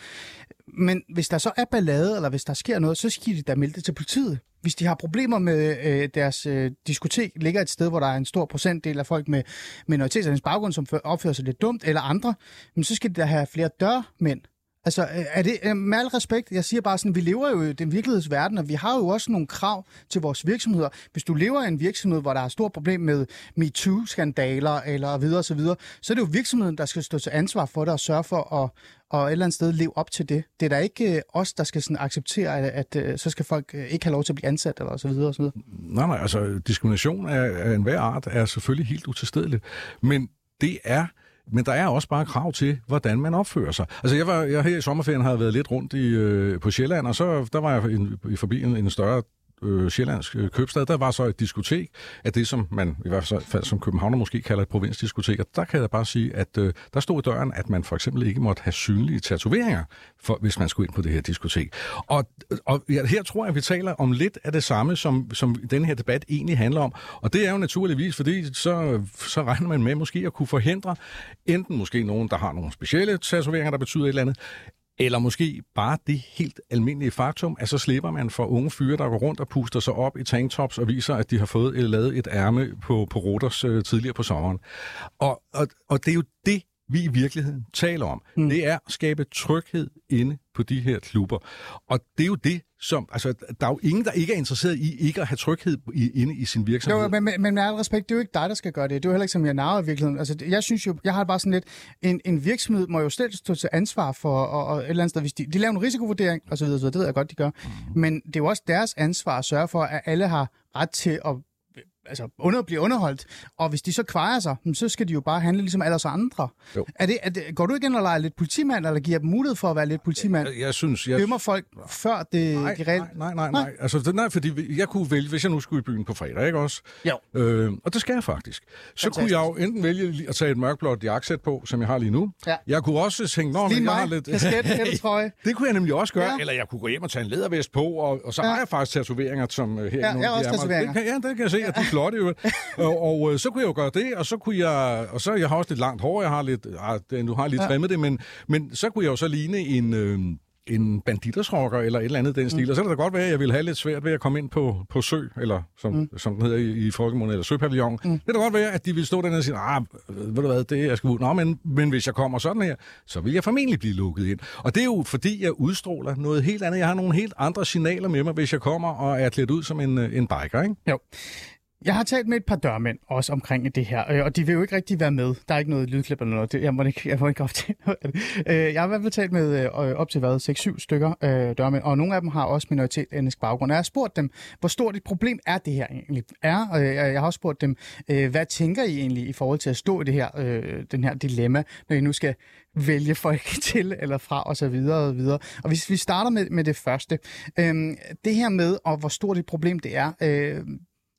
Men hvis der så er ballade, eller hvis der sker noget, så skal de da melde det til politiet. Hvis de har problemer med øh, deres øh, diskotek, ligger et sted, hvor der er en stor procentdel af folk med minoritetsernes baggrund, som opfører sig lidt dumt, eller andre, men så skal de da have flere dørmænd. Altså, øh, er det, øh, med al respekt, jeg siger bare sådan, vi lever jo i den virkelighedsverden, og vi har jo også nogle krav til vores virksomheder. Hvis du lever i en virksomhed, hvor der er stort problem med MeToo-skandaler eller videre og så videre, så er det jo virksomheden, der skal stå til ansvar for det og sørge for at og et eller andet sted leve op til det. Det er da ikke øh, os, der skal sådan acceptere, at, at øh, så skal folk øh, ikke have lov til at blive ansat, eller så videre og så videre. Nej, nej, altså diskrimination af, af enhver art er selvfølgelig helt utilstedeligt. Men det er men der er også bare krav til, hvordan man opfører sig. Altså, jeg var jeg her i sommerferien havde været lidt rundt i, øh, på Sjælland, og så der var jeg i, i forbi en, en større øh, Sjællandsk øh, købstad, der var så et diskotek af det, som man i hvert fald som københavner måske kalder et provinsdiskotek. Og der kan jeg bare sige, at øh, der stod i døren, at man for eksempel ikke måtte have synlige tatoveringer, for, hvis man skulle ind på det her diskotek. Og, og ja, her tror jeg, at vi taler om lidt af det samme, som, som den her debat egentlig handler om. Og det er jo naturligvis, fordi så, så regner man med måske at kunne forhindre enten måske nogen, der har nogle specielle tatoveringer, der betyder et eller andet, eller måske bare det helt almindelige faktum, at så slipper man for unge fyre, der går rundt og puster sig op i tanktops og viser, at de har fået eller lavet et ærme på, på Roters øh, tidligere på sommeren. Og, og, og det er jo det, vi i virkeligheden taler om. Mm. Det er at skabe tryghed inde på de her klubber. Og det er jo det, som... Altså, der er jo ingen, der ikke er interesseret i ikke at have tryghed i, inde i sin virksomhed. Jo, men, men, men med al respekt, det er jo ikke dig, der skal gøre det. Det er jo heller ikke som jeg narrer i virkeligheden. Altså, jeg synes jo, jeg har bare sådan lidt... En, en virksomhed må jo selv stå til ansvar for og, og et eller andet sted, hvis de, de laver en risikovurdering, og så videre, så videre, det ved jeg godt, de gør. Mm. Men det er jo også deres ansvar at sørge for, at alle har ret til at altså, under, bliver underholdt. Og hvis de så kvejer sig, så skal de jo bare handle ligesom alle os andre. Jo. Er det, er det, går du igen og leger lidt politimand, eller giver dem mulighed for at være lidt politimand? Jeg, jeg synes... Jeg... Dømmer folk før det, nej, de reelt... Nej, nej, nej, nej. Altså, det, nej, fordi jeg kunne vælge, hvis jeg nu skulle i byen på fredag, ikke også? Jo. Øh, og det skal jeg faktisk. Så Fantastisk. kunne jeg jo enten vælge at tage et mørkblåt jakkesæt på, som jeg har lige nu. Ja. Jeg kunne også tænke, nå, lige jeg har lidt... Kasket, trøje. det kunne jeg nemlig også gøre. Ja. Eller jeg kunne gå hjem og tage en lædervest på, og, og så ja. har jeg faktisk tatoveringer, som øh, her ja, nu. Jeg har også tatoveringer. Det kan, ja, det kan jeg se, at de flotte jo. og, og øh, så kunne jeg jo gøre det, og så kunne jeg, og så jeg har også lidt langt hår, jeg har lidt, ah, du har lige trimmet det, men, men så kunne jeg jo så ligne en, øh, en banditersrocker eller et eller andet den stil. Mm. Og så kan det da godt være, at jeg ville have lidt svært ved at komme ind på, på sø, eller som, mm. som den hedder i, i folkemunden, eller søpavillon. Mm. Det kan da godt være, at de vil stå der og sige, ah, ved du hvad, det er jeg skal ud. Nå, men, men hvis jeg kommer sådan her, så vil jeg formentlig blive lukket ind. Og det er jo fordi, jeg udstråler noget helt andet. Jeg har nogle helt andre signaler med mig, hvis jeg kommer og er klædt ud som en, en biker, ikke? Jo. Jeg har talt med et par dørmænd også omkring det her, øh, og de vil jo ikke rigtig være med. Der er ikke noget lydklip eller noget. Jeg må ikke, jeg må ikke op til noget øh, Jeg har i hvert fald talt med øh, op til hvad, 6-7 stykker dørmænd, og nogle af dem har også minoritet etnisk baggrund. Jeg har spurgt dem, hvor stort et problem er det her egentlig er. Jeg har også spurgt dem, hvad tænker I egentlig i forhold til at stå i det her, den her dilemma, når I nu skal vælge folk til eller fra og så videre og videre. Og hvis vi starter med, med det første, det her med, og hvor stort et problem det er,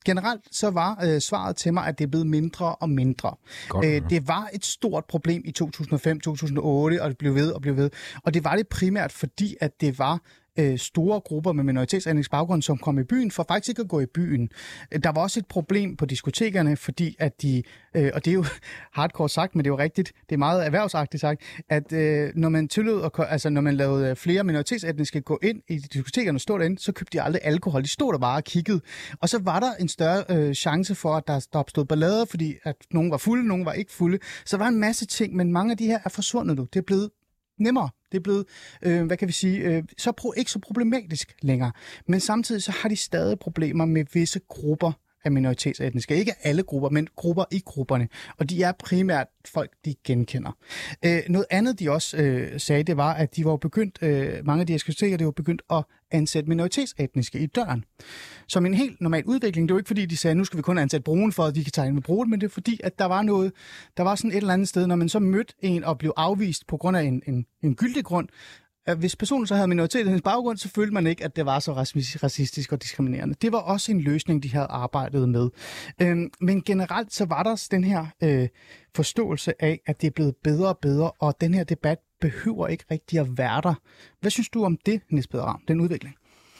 generelt så var øh, svaret til mig, at det er blevet mindre og mindre. Godt, øh, det var et stort problem i 2005-2008, og det blev ved og blev ved. Og det var det primært, fordi at det var øh, store grupper med minoritetsetnisk baggrund, som kom i byen, for faktisk ikke at gå i byen. Der var også et problem på diskotekerne, fordi at de, øh, og det er jo hardcore sagt, men det er jo rigtigt, det er meget erhvervsagtigt sagt, at øh, når man tillod, at, altså når man lavede øh, flere minoritetsetniske gå ind i diskotekerne og stå derinde, så købte de aldrig alkohol. De stod der bare og kiggede. Og så var der en større øh, chance for, at der, der opstod ballader, fordi at nogen var fulde, nogen var ikke fulde. Så der var en masse ting, men mange af de her er forsvundet nu. Det er blevet nemmere. Det er blevet, øh, hvad kan vi sige, øh, så pro- ikke så problematisk længere. Men samtidig så har de stadig problemer med visse grupper af minoritetsetniske. Ikke alle grupper, men grupper i grupperne. Og de er primært folk, de genkender. Øh, noget andet, de også øh, sagde, det var, at de var begyndt, øh, mange af de her det var begyndt at ansætte minoritetsetniske i døren. Som en helt normal udvikling. Det var ikke fordi, de sagde, nu skal vi kun ansætte brugen for, at de kan tegne med brugen, men det er fordi, at der var noget, der var sådan et eller andet sted, når man så mødte en og blev afvist på grund af en, en, en gyldig grund, at hvis personen så havde minoritetens baggrund, så følte man ikke, at det var så racistisk og diskriminerende. Det var også en løsning, de havde arbejdet med. Øhm, men generelt så var der den her øh, forståelse af, at det er blevet bedre og bedre, og den her debat behøver ikke rigtig at være der. Hvad synes du om det, Niels Ram, den udvikling?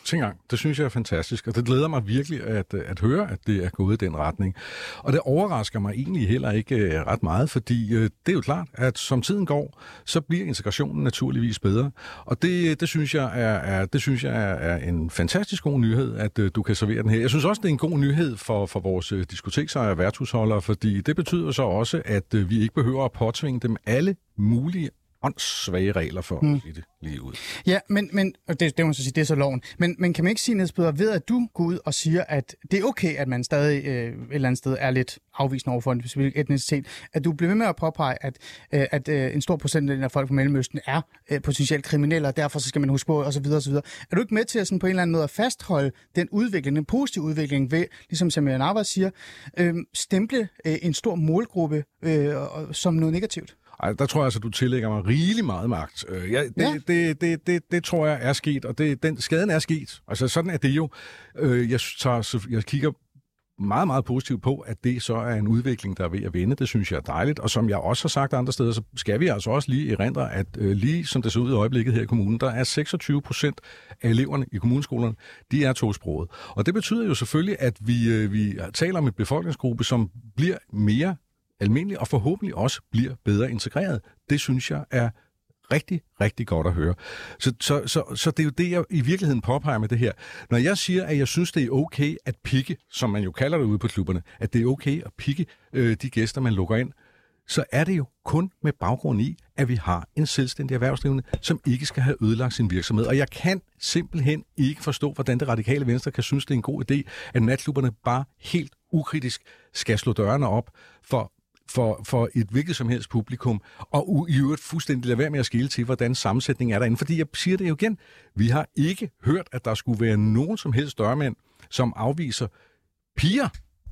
Tænk det synes jeg er fantastisk, og det glæder mig virkelig at, øh, at høre, at det er gået i den retning. Og det overrasker mig egentlig heller ikke øh, ret meget, fordi øh, det er jo klart, at som tiden går, så bliver integrationen naturligvis bedre. Og det, det synes jeg er, er, det synes jeg er, er en fantastisk god nyhed, at du kan servere den her. Jeg synes også, det er en god nyhed for, for vores diskoteksejere og værtshusholdere, fordi det betyder så også, at vi ikke behøver at påtvinge dem alle mulige åndssvage regler for mm. at sige det lige ud. Ja, men, men og det, det må man så sige, det er så loven. Men, men kan man ikke sige, Niels ved at du går ud og siger, at det er okay, at man stadig øh, et eller andet sted er lidt afvisende over for en specifik etnicitet, at du bliver ved med at påpege, at, øh, at øh, en stor procentdel af folk fra Mellemøsten er øh, potentielt kriminelle, og derfor så skal man huske på, osv. osv. Er du ikke med til at sådan på en eller anden måde at fastholde den udvikling, den positive udvikling ved, ligesom Samuel Abbas siger, øh, stemple øh, en stor målgruppe øh, som noget negativt? Ej, der tror jeg altså, du tillægger mig rigelig meget magt. Øh, ja, det, ja. Det, det, det, det tror jeg er sket, og det, den skaden er sket. Altså sådan er det jo. Øh, jeg, tager, jeg kigger meget, meget positivt på, at det så er en udvikling, der er ved at vende. Det synes jeg er dejligt. Og som jeg også har sagt andre steder, så skal vi altså også lige erindre, at øh, lige som det ser ud i øjeblikket her i kommunen, der er 26 procent af eleverne i kommuneskolerne, de er tosproget. Og det betyder jo selvfølgelig, at vi, øh, vi taler om en befolkningsgruppe, som bliver mere almindelig og forhåbentlig også bliver bedre integreret. Det synes jeg er rigtig, rigtig godt at høre. Så, så, så, så det er jo det, jeg i virkeligheden påpeger med det her. Når jeg siger, at jeg synes, det er okay at pikke, som man jo kalder det ude på klubberne, at det er okay at pikke øh, de gæster, man lukker ind, så er det jo kun med baggrund i, at vi har en selvstændig erhvervsdrivende, som ikke skal have ødelagt sin virksomhed. Og jeg kan simpelthen ikke forstå, hvordan det radikale venstre kan synes, det er en god idé, at natklubberne bare helt ukritisk skal slå dørene op for for, for et hvilket som helst publikum, og i øvrigt fuldstændig lade være med at skille til, hvordan sammensætningen er derinde. Fordi jeg siger det jo igen, vi har ikke hørt, at der skulle være nogen som helst dørmænd, som afviser piger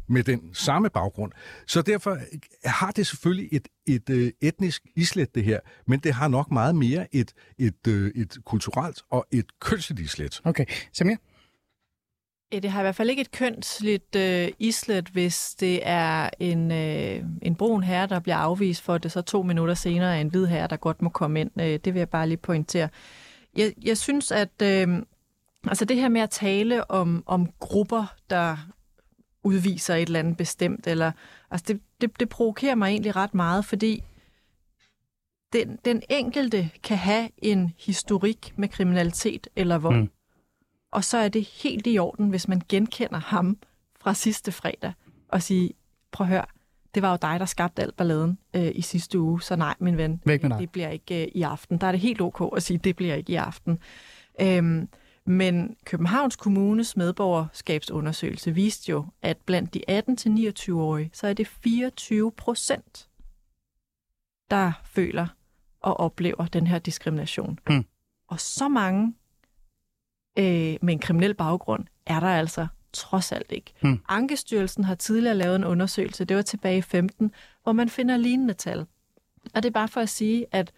med den samme baggrund. Så derfor øh, har det selvfølgelig et, et, et etnisk islet, det her, men det har nok meget mere et, et, øh, et kulturelt og et kønsligt islet. Okay. Samir? Ja, det har i hvert fald ikke et kønsligt øh, islet, hvis det er en, øh, en brun herre, der bliver afvist for, at det så to minutter senere er en hvid herre, der godt må komme ind. Øh, det vil jeg bare lige pointere. Jeg, jeg synes, at øh, altså det her med at tale om, om grupper, der udviser et eller andet bestemt, eller, altså det, det, det provokerer mig egentlig ret meget, fordi den, den enkelte kan have en historik med kriminalitet eller vold. Mm og så er det helt i orden, hvis man genkender ham fra sidste fredag og siger, prøv at høre, det var jo dig, der skabte al balladen øh, i sidste uge, så nej, min ven, Væk med det bliver ikke øh, i aften. Der er det helt ok at sige, det bliver ikke i aften. Øhm, men Københavns Kommunes medborgerskabsundersøgelse viste jo, at blandt de 18-29-årige, så er det 24 procent, der føler og oplever den her diskrimination. Mm. Og så mange øh, med en kriminel baggrund, er der altså trods alt ikke. Hmm. Ankestyrelsen har tidligere lavet en undersøgelse, det var tilbage i 15, hvor man finder lignende tal. Og det er bare for at sige, at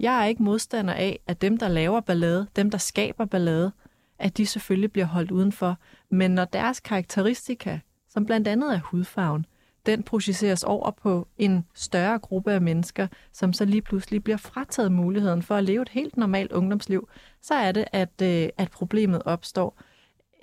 jeg er ikke modstander af, at dem, der laver ballade, dem, der skaber ballade, at de selvfølgelig bliver holdt udenfor. Men når deres karakteristika, som blandt andet er hudfarven, den projiceres over på en større gruppe af mennesker, som så lige pludselig bliver frataget muligheden for at leve et helt normalt ungdomsliv, så er det, at, øh, at problemet opstår.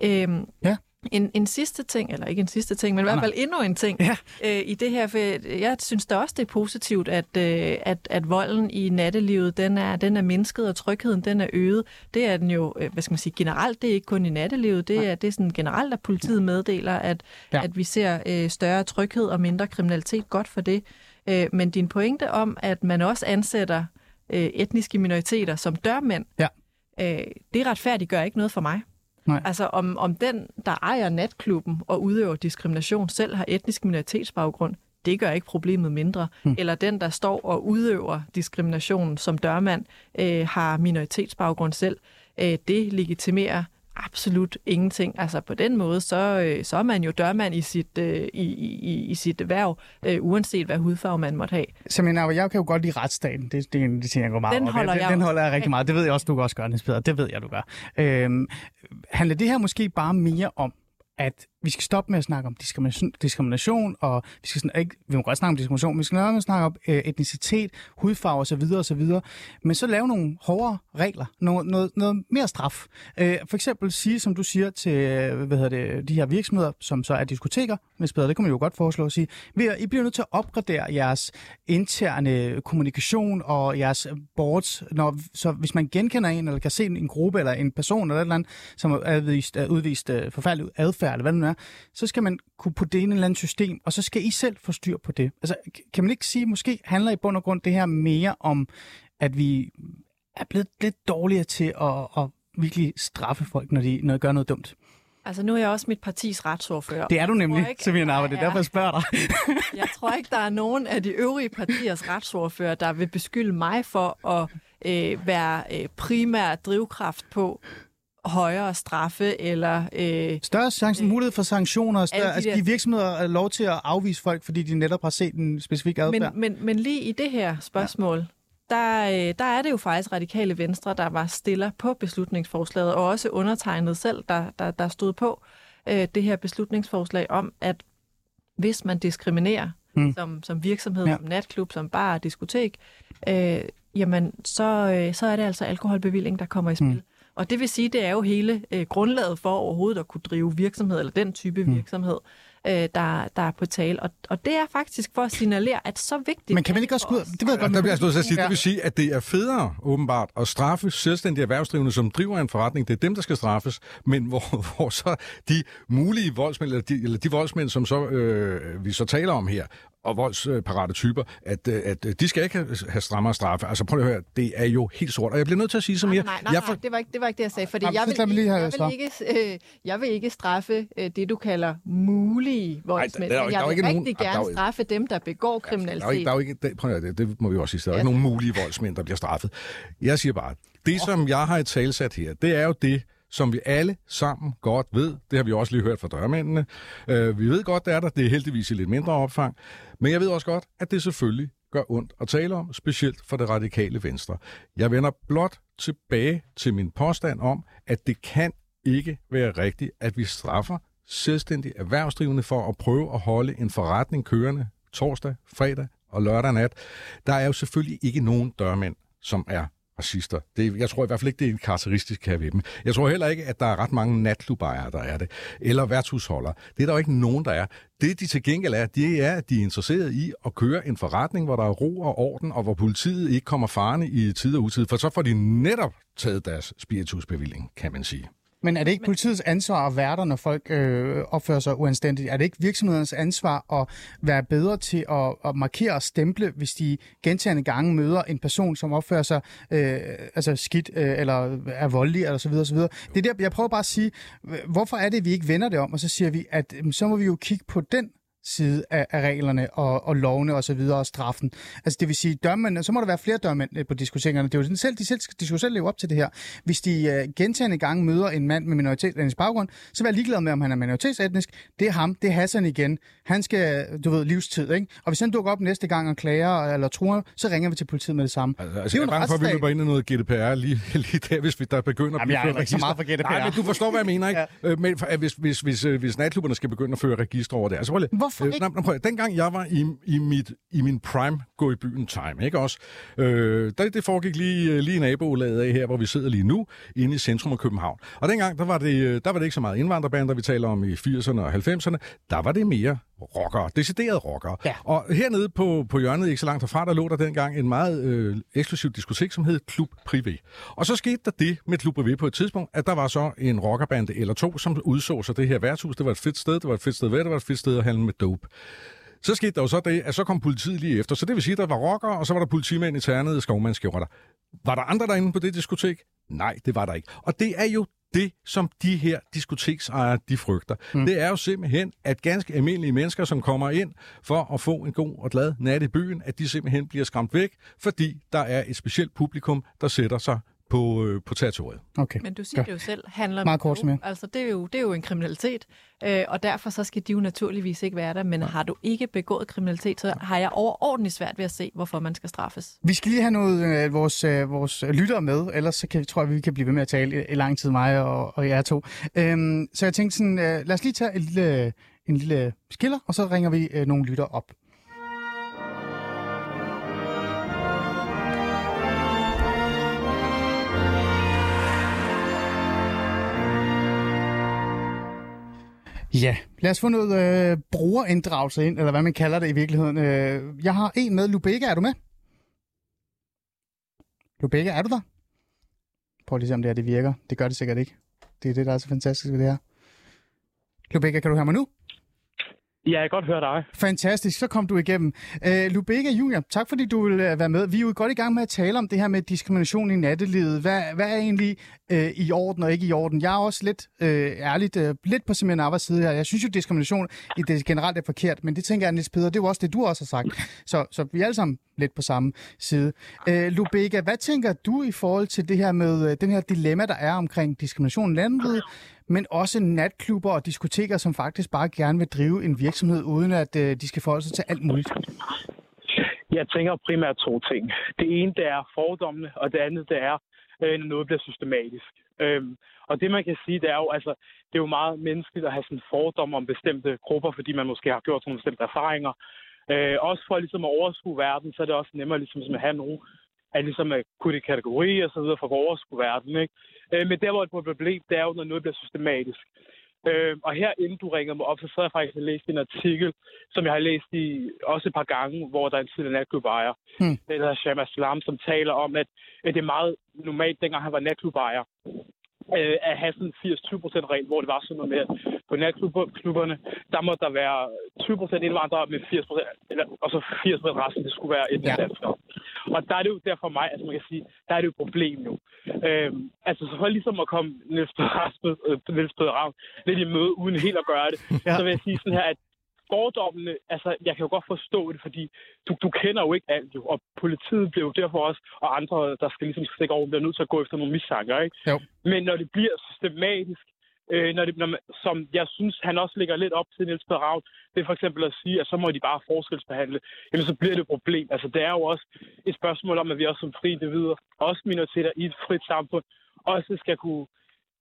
Øhm, ja. En, en sidste ting, eller ikke en sidste ting, men i hvert fald endnu en ting ja. øh, i det her, for jeg synes da også, det er positivt, at, øh, at, at volden i nattelivet, den er, den er mindsket, og trygheden, den er øget. Det er den jo, øh, hvad skal man sige, generelt, det er ikke kun i nattelivet, det er, det er sådan generelt, at politiet meddeler, at, ja. at vi ser øh, større tryghed og mindre kriminalitet. Godt for det. Øh, men din pointe om, at man også ansætter øh, etniske minoriteter som dørmænd, ja. øh, det retfærdiggør ikke noget for mig. Nej. Altså om, om den, der ejer natklubben og udøver diskrimination, selv har etnisk minoritetsbaggrund, det gør ikke problemet mindre. Hmm. Eller den, der står og udøver diskrimination som dørmand, øh, har minoritetsbaggrund selv. Øh, det legitimerer absolut ingenting. Altså på den måde, så, øh, så er man jo dørmand i sit, øh, i, i, i sit erhverv, øh, uanset hvad hudfarve man måtte have. Så men, jeg kan jo godt lide retsstaten. Det, det er en ting, jeg går meget den holder op. Jeg den, den holder jeg rigtig meget. Det ved jeg også, du også gøre, Niels Peder. Det ved jeg, du gør. Øhm, handler det her måske bare mere om, at vi skal stoppe med at snakke om diskrimination, diskrimination og vi skal sådan, ikke, vi må godt snakke om diskrimination, vi skal nok snakke om øh, etnicitet, hudfarve osv. osv. Men så lave nogle hårdere regler, noget, noget, noget mere straf. Øh, for eksempel sige, som du siger til øh, hvad hedder det, de her virksomheder, som så er diskoteker, hvis bedre, det kan man jo godt foreslå at sige, ved I bliver nødt til at opgradere jeres interne kommunikation og jeres boards, når, så hvis man genkender en, eller kan se en, gruppe eller en person eller et eller andet, som er udvist, er udvist øh, forfærdelig adfærd, eller hvad det nu er, så skal man kunne putte det ind i et eller andet system, og så skal I selv få styr på det. Altså, kan man ikke sige, måske handler i bund og grund det her mere om at vi er blevet lidt dårligere til at, at virkelig straffe folk, når de, når de gør noget dumt. Altså, nu er jeg også mit partis retsordfører. Det er du nemlig, ikke, der Narva. Det er derfor, jeg spørger dig. Jeg tror ikke, der er nogen af de øvrige partiers retsordfører, der vil beskylde mig for at øh, være øh, primær drivkraft på højere straffe eller... Øh, Større chance, mulighed for sanktioner, større, de altså der- give virksomheder lov til at afvise folk, fordi de netop har set en specifik men, adfærd. men, men lige i det her spørgsmål, ja. der, øh, der er det jo faktisk radikale venstre, der var stiller på beslutningsforslaget, og også undertegnet selv, der, der, der stod på øh, det her beslutningsforslag om, at hvis man diskriminerer Hmm. mm. som, som virksomhed, Ja. ja. som natklub, som bar og diskotek, øh, jamen så, øh, så er det altså alkoholbevilling, der kommer i spil. Mm. Og det vil sige, det er jo hele øh, grundlaget for overhovedet at kunne drive virksomhed, eller den type Hmm. virksomhed, øh, der, der er på tale. Og, og det er faktisk for at signalere, at så vigtigt Men kan man ikke også gå ud... Det ved jeg godt. Der bliver jeg nødt til at sige, Ja. det vil sige, at det er federe, åbenbart, at straffe selvstændige erhvervsdrivende, som driver en forretning. Det er dem, der skal straffes. Men hvor, hvor så de mulige voldsmænd, eller de, eller de voldsmænd, som så, øh, vi så taler om her, og voldsparate typer, at, øh, at øh, de skal ikke have, strammere straffe. Altså prøv at høre, det er jo helt sort. Og jeg bliver nødt til at sige som Nej, jeg... nej, nej, jeg nej, det var, ikke, det var ikke det, jeg sagde. Fordi Jamen, jeg vil, lige jeg, vil ikke, øh, jeg vil ikke straffe øh, det, du kalder mulige voldsmænd. der er jo- men der er jeg vil ikke rigtig nogen- der er gerne straffe dem, der begår Der er kriminalitet. ikke, der er ikke, det, prøv at, høre, det, det må vi også sige. Der er Ja. ikke nogen mulige voldsmænd, der bliver straffet. Jeg siger bare, det som jeg har i talsat her, det er jo det, som vi alle sammen godt ved. Det har vi også lige hørt fra dørmændene. Øh, vi ved godt, det er der. Det er heldigvis i lidt mindre opfang. Men jeg ved også godt, at det selvfølgelig gør ondt at tale om, specielt for det radikale venstre. Jeg vender blot tilbage til min påstand om, at det kan ikke være rigtigt, at vi straffer selvstændige erhvervsdrivende for at prøve at holde en forretning kørende torsdag, fredag og lørdag nat. Der er jo selvfølgelig ikke nogen dørmænd, som er racister. Det, jeg tror i hvert fald ikke, det er en karakteristisk her ved dem. Jeg tror heller ikke, at der er ret mange natklubejere, der er det. Eller værtshusholdere. Det er der jo ikke nogen, der er. Det, de til gengæld er, det er, at de er interesseret i at køre en forretning, hvor der er ro og orden, og hvor politiet ikke kommer farne i tid og utid. For så får de netop taget deres spiritusbevilling, kan man sige. Men er det ikke politiets ansvar at være der, når folk øh, opfører sig uanstændigt? Er det ikke virksomhedernes ansvar at være bedre til at, at markere og stemple, hvis de gentagende gange møder en person, som opfører sig øh, altså skidt øh, eller er voldelig eller så videre, så videre? Det er der, jeg prøver bare at sige, hvorfor er det, at vi ikke vender det om, og så siger vi, at øh, så må vi jo kigge på den side af, af reglerne og, og lovene og så videre og straffen. Altså det vil sige, dørmænd, så må der være flere dørmænd øh, på diskotekerne. Det er jo sådan selv, de, selv, de skal jo selv leve op til det her. Hvis de øh, gentagende gange møder en mand med minoritetsetnisk baggrund, så vær ligeglad med, om han er minoritetsetnisk. Det er ham, det er Hassan igen. Han skal, du ved, livstid, ikke? Og hvis han dukker op næste gang og klager eller truer, så ringer vi til politiet med det samme. Altså, det altså, jeg er bange for, at vi løber ind i noget GDPR lige, lige der, hvis vi der begynder at Jamen, jeg er ikke så meget for GDPR. Nej, men du forstår, hvad jeg mener, ikke? Ja. ja. Men for, hvis, hvis, hvis, øh, hvis natklubberne skal begynde at føre register over det. Altså, prøv lige- Hvorfor ikke? nej, nej, prøv, dengang jeg var i, i, mit, i min prime gå i byen time, ikke også? Øh, der, det foregik lige, øh, lige nabolaget af her, hvor vi sidder lige nu, inde i centrum af København. Og dengang, der var det, øh, der var det ikke så meget indvandrerbander, vi taler om i 80'erne og 90'erne. Der var det mere rockere, deciderede rockere. Ja. Og hernede på, på hjørnet, ikke så langt herfra, der lå der dengang en meget øh, eksklusiv diskotek, som hed Klub Privé. Og så skete der det med Klub Privé på et tidspunkt, at der var så en rockerbande eller to, som udså sig det her værtshus. Det var et fedt sted, det var et fedt sted være, det var et fedt sted at handle med dope. Så skete der jo så det, at så kom politiet lige efter. Så det vil sige, at der var rockere, og så var der politimænd i ternede skovmandskjorter. Var der andre derinde på det diskotek? Nej, det var der ikke. Og det er jo det, som de her diskoteksejere, de frygter. Mm. Det er jo simpelthen, at ganske almindelige mennesker, som kommer ind for at få en god og glad nat i byen, at de simpelthen bliver skræmt væk, fordi der er et specielt publikum, der sætter sig på, øh, på territoriet. Okay. Men du siger Godt. det jo selv, handler Meget kort. Samir. Altså, det er, jo, det er jo en kriminalitet, øh, og derfor så skal de jo naturligvis ikke være der. Men har du ikke begået kriminalitet, så har jeg overordentligt svært ved at se, hvorfor man skal straffes. Vi skal lige have noget øh, vores, øh, vores lyttere med, ellers så kan, tror jeg, vi kan blive ved med at tale i, i lang tid, mig og, og jer to. Øhm, så jeg tænkte sådan, øh, lad os lige tage en lille, en lille skiller, og så ringer vi øh, nogle lytter op. Ja, lad os få noget øh, brugerinddragelse ind, eller hvad man kalder det i virkeligheden. Øh, jeg har en med. Lubega, er du med? Lubega, er du der? Prøv lige at se, om det her det virker. Det gør det sikkert ikke. Det er det, der er så fantastisk ved det her. Lubega, kan du høre mig nu? Ja, jeg kan godt høre dig. Fantastisk, så kom du igennem. Uh, Lubega Junior, tak fordi du vil øh, være med. Vi er jo godt i gang med at tale om det her med diskrimination i nattelivet. Hvad, hvad er egentlig uh, i orden og ikke i orden? Jeg er også lidt uh, ærligt uh, lidt på simpelthen arbejdsside her. Jeg synes jo, diskrimination i det generelt er forkert, men det tænker jeg, Niels Peder, det er jo også det, du også har sagt. Så, så vi er alle sammen lidt på samme side. Uh, Lubega, hvad tænker du i forhold til det her med uh, den her dilemma, der er omkring diskrimination i nattelivet, men også natklubber og diskoteker, som faktisk bare gerne vil drive en virksomhed, uden at øh, de skal forholde sig til alt muligt? Jeg tænker primært to ting. Det ene, det er fordommene, og det andet, det er, øh, når noget bliver systematisk. Øhm, og det, man kan sige, det er jo, altså, det er jo meget menneskeligt at have sådan fordomme om bestemte grupper, fordi man måske har gjort nogle bestemte erfaringer. Øh, også for ligesom at overskue verden, så er det også nemmere ligesom, at have nogen, at ligesom at kunne det kategori og så videre for at overskue verden. Ikke? Øh, men der, hvor det er et problem, det er jo, når noget bliver systematisk. Øh, og her, inden du ringede mig op, så sad jeg faktisk og læste en artikel, som jeg har læst i også et par gange, hvor der er en tidligere natklubejer, hmm. der hedder Shama Slam, som taler om, at, at det er meget normalt, dengang han var natklubejer, øh, at have sådan en 80-20% regel, hvor det var sådan noget med, at på natklubberne, der må der være 20% indvandrere med 80%, eller, og så 80% resten, det skulle være et ja. danskere. Og der er det jo der for mig, altså man kan sige, der er det jo et problem nu. Øhm, altså så for ligesom at komme Niels Peder Ravn lidt i møde, uden helt at gøre det, ja. så vil jeg sige sådan her, at fordommene, altså, jeg kan jo godt forstå det, fordi du, du kender jo ikke alt, jo, og politiet bliver jo derfor også, og andre, der skal ligesom stikke over, bliver nødt til at gå efter nogle mistanker, ikke? Jo. Men når det bliver systematisk, øh, når det, når man, som jeg synes, han også ligger lidt op til Niels Ravn, det er for eksempel at sige, at så må de bare forskelsbehandle, jamen så bliver det et problem. Altså det er jo også et spørgsmål om, at vi også som fri individer, også minoriteter i et frit samfund, også skal kunne,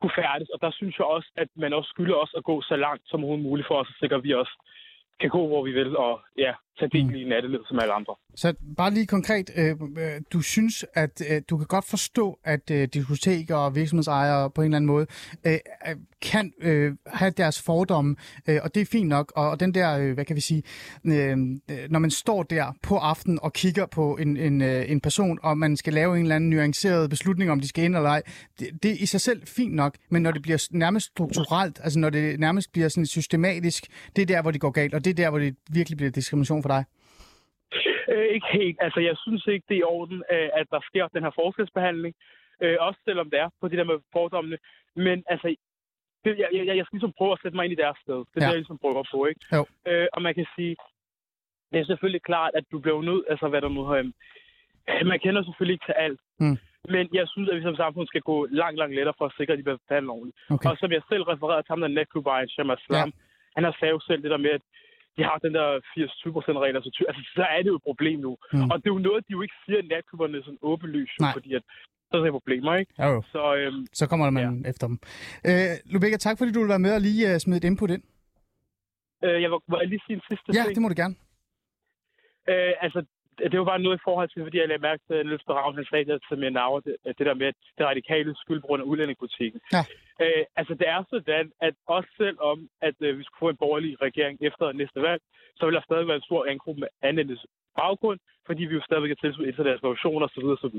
kunne færdes. Og der synes jeg også, at man også skylder os at gå så langt som muligt for os at sikre, at vi også kan gå, hvor vi vil, og ja, tage del i nattelivet som alle andre. Så bare lige konkret, øh, øh, du synes, at øh, du kan godt forstå, at øh, diskoteker og virksomhedsejere på en eller anden måde øh, kan øh, have deres fordomme, øh, og det er fint nok, og, og den der, øh, hvad kan vi sige, øh, når man står der på aften og kigger på en, en, øh, en person, og man skal lave en eller anden nuanceret beslutning, om de skal ind eller ej, det, det er i sig selv fint nok, men når det bliver nærmest strukturelt, altså når det nærmest bliver sådan systematisk, det er der, hvor det går galt, og det er der, hvor det virkelig bliver diskrimination for dig. Øh, ikke helt. Altså, jeg synes ikke, det er i orden, øh, at der sker den her forskelsbehandling. Øh, også selvom det er på de der med fordommene. Men altså, det, jeg, jeg, jeg skal ligesom prøve at sætte mig ind i deres sted. Det er ja. det, jeg ligesom prøver på, ikke? Jo. Øh, og man kan sige, det er selvfølgelig klart, at du bliver nødt, altså hvad der nu har... Man kender selvfølgelig ikke til alt. Mm. Men jeg synes, at vi som samfund skal gå langt, langt lettere for at sikre, at de bliver behandlet ordentligt. Okay. Og som jeg selv refererede til ham, der netklubbejen, Shama Slam, ja. han har sagt selv det der med, at de har den der 80-20% regel, så, altså, så er det jo et problem nu. Mm. Og det er jo noget, de jo ikke siger i natklubberne sådan åbenlyst, fordi at så er det problemer, ikke? Ja, jo. Så, øhm, så kommer man ja. efter dem. Øh, Lubega, tak fordi du vil være med og lige uh, smide et input ind. Øh, jeg vil, vil jeg lige sige en sidste ja, ting? det må du gerne. Øh, altså, det var bare noget i forhold til, fordi jeg lagde mærke til, at Beravn, han sagde det til min navn, det, det der med, at det radikale skyld på grund af udlændingepolitikken. Ja. Øh, altså, det er sådan, at også selvom, at øh, vi skulle få en borgerlig regering efter næste valg, så vil der stadig være en stor angruppe med anden baggrund, fordi vi jo stadigvæk er tilslutte internationale revolutioner osv. osv.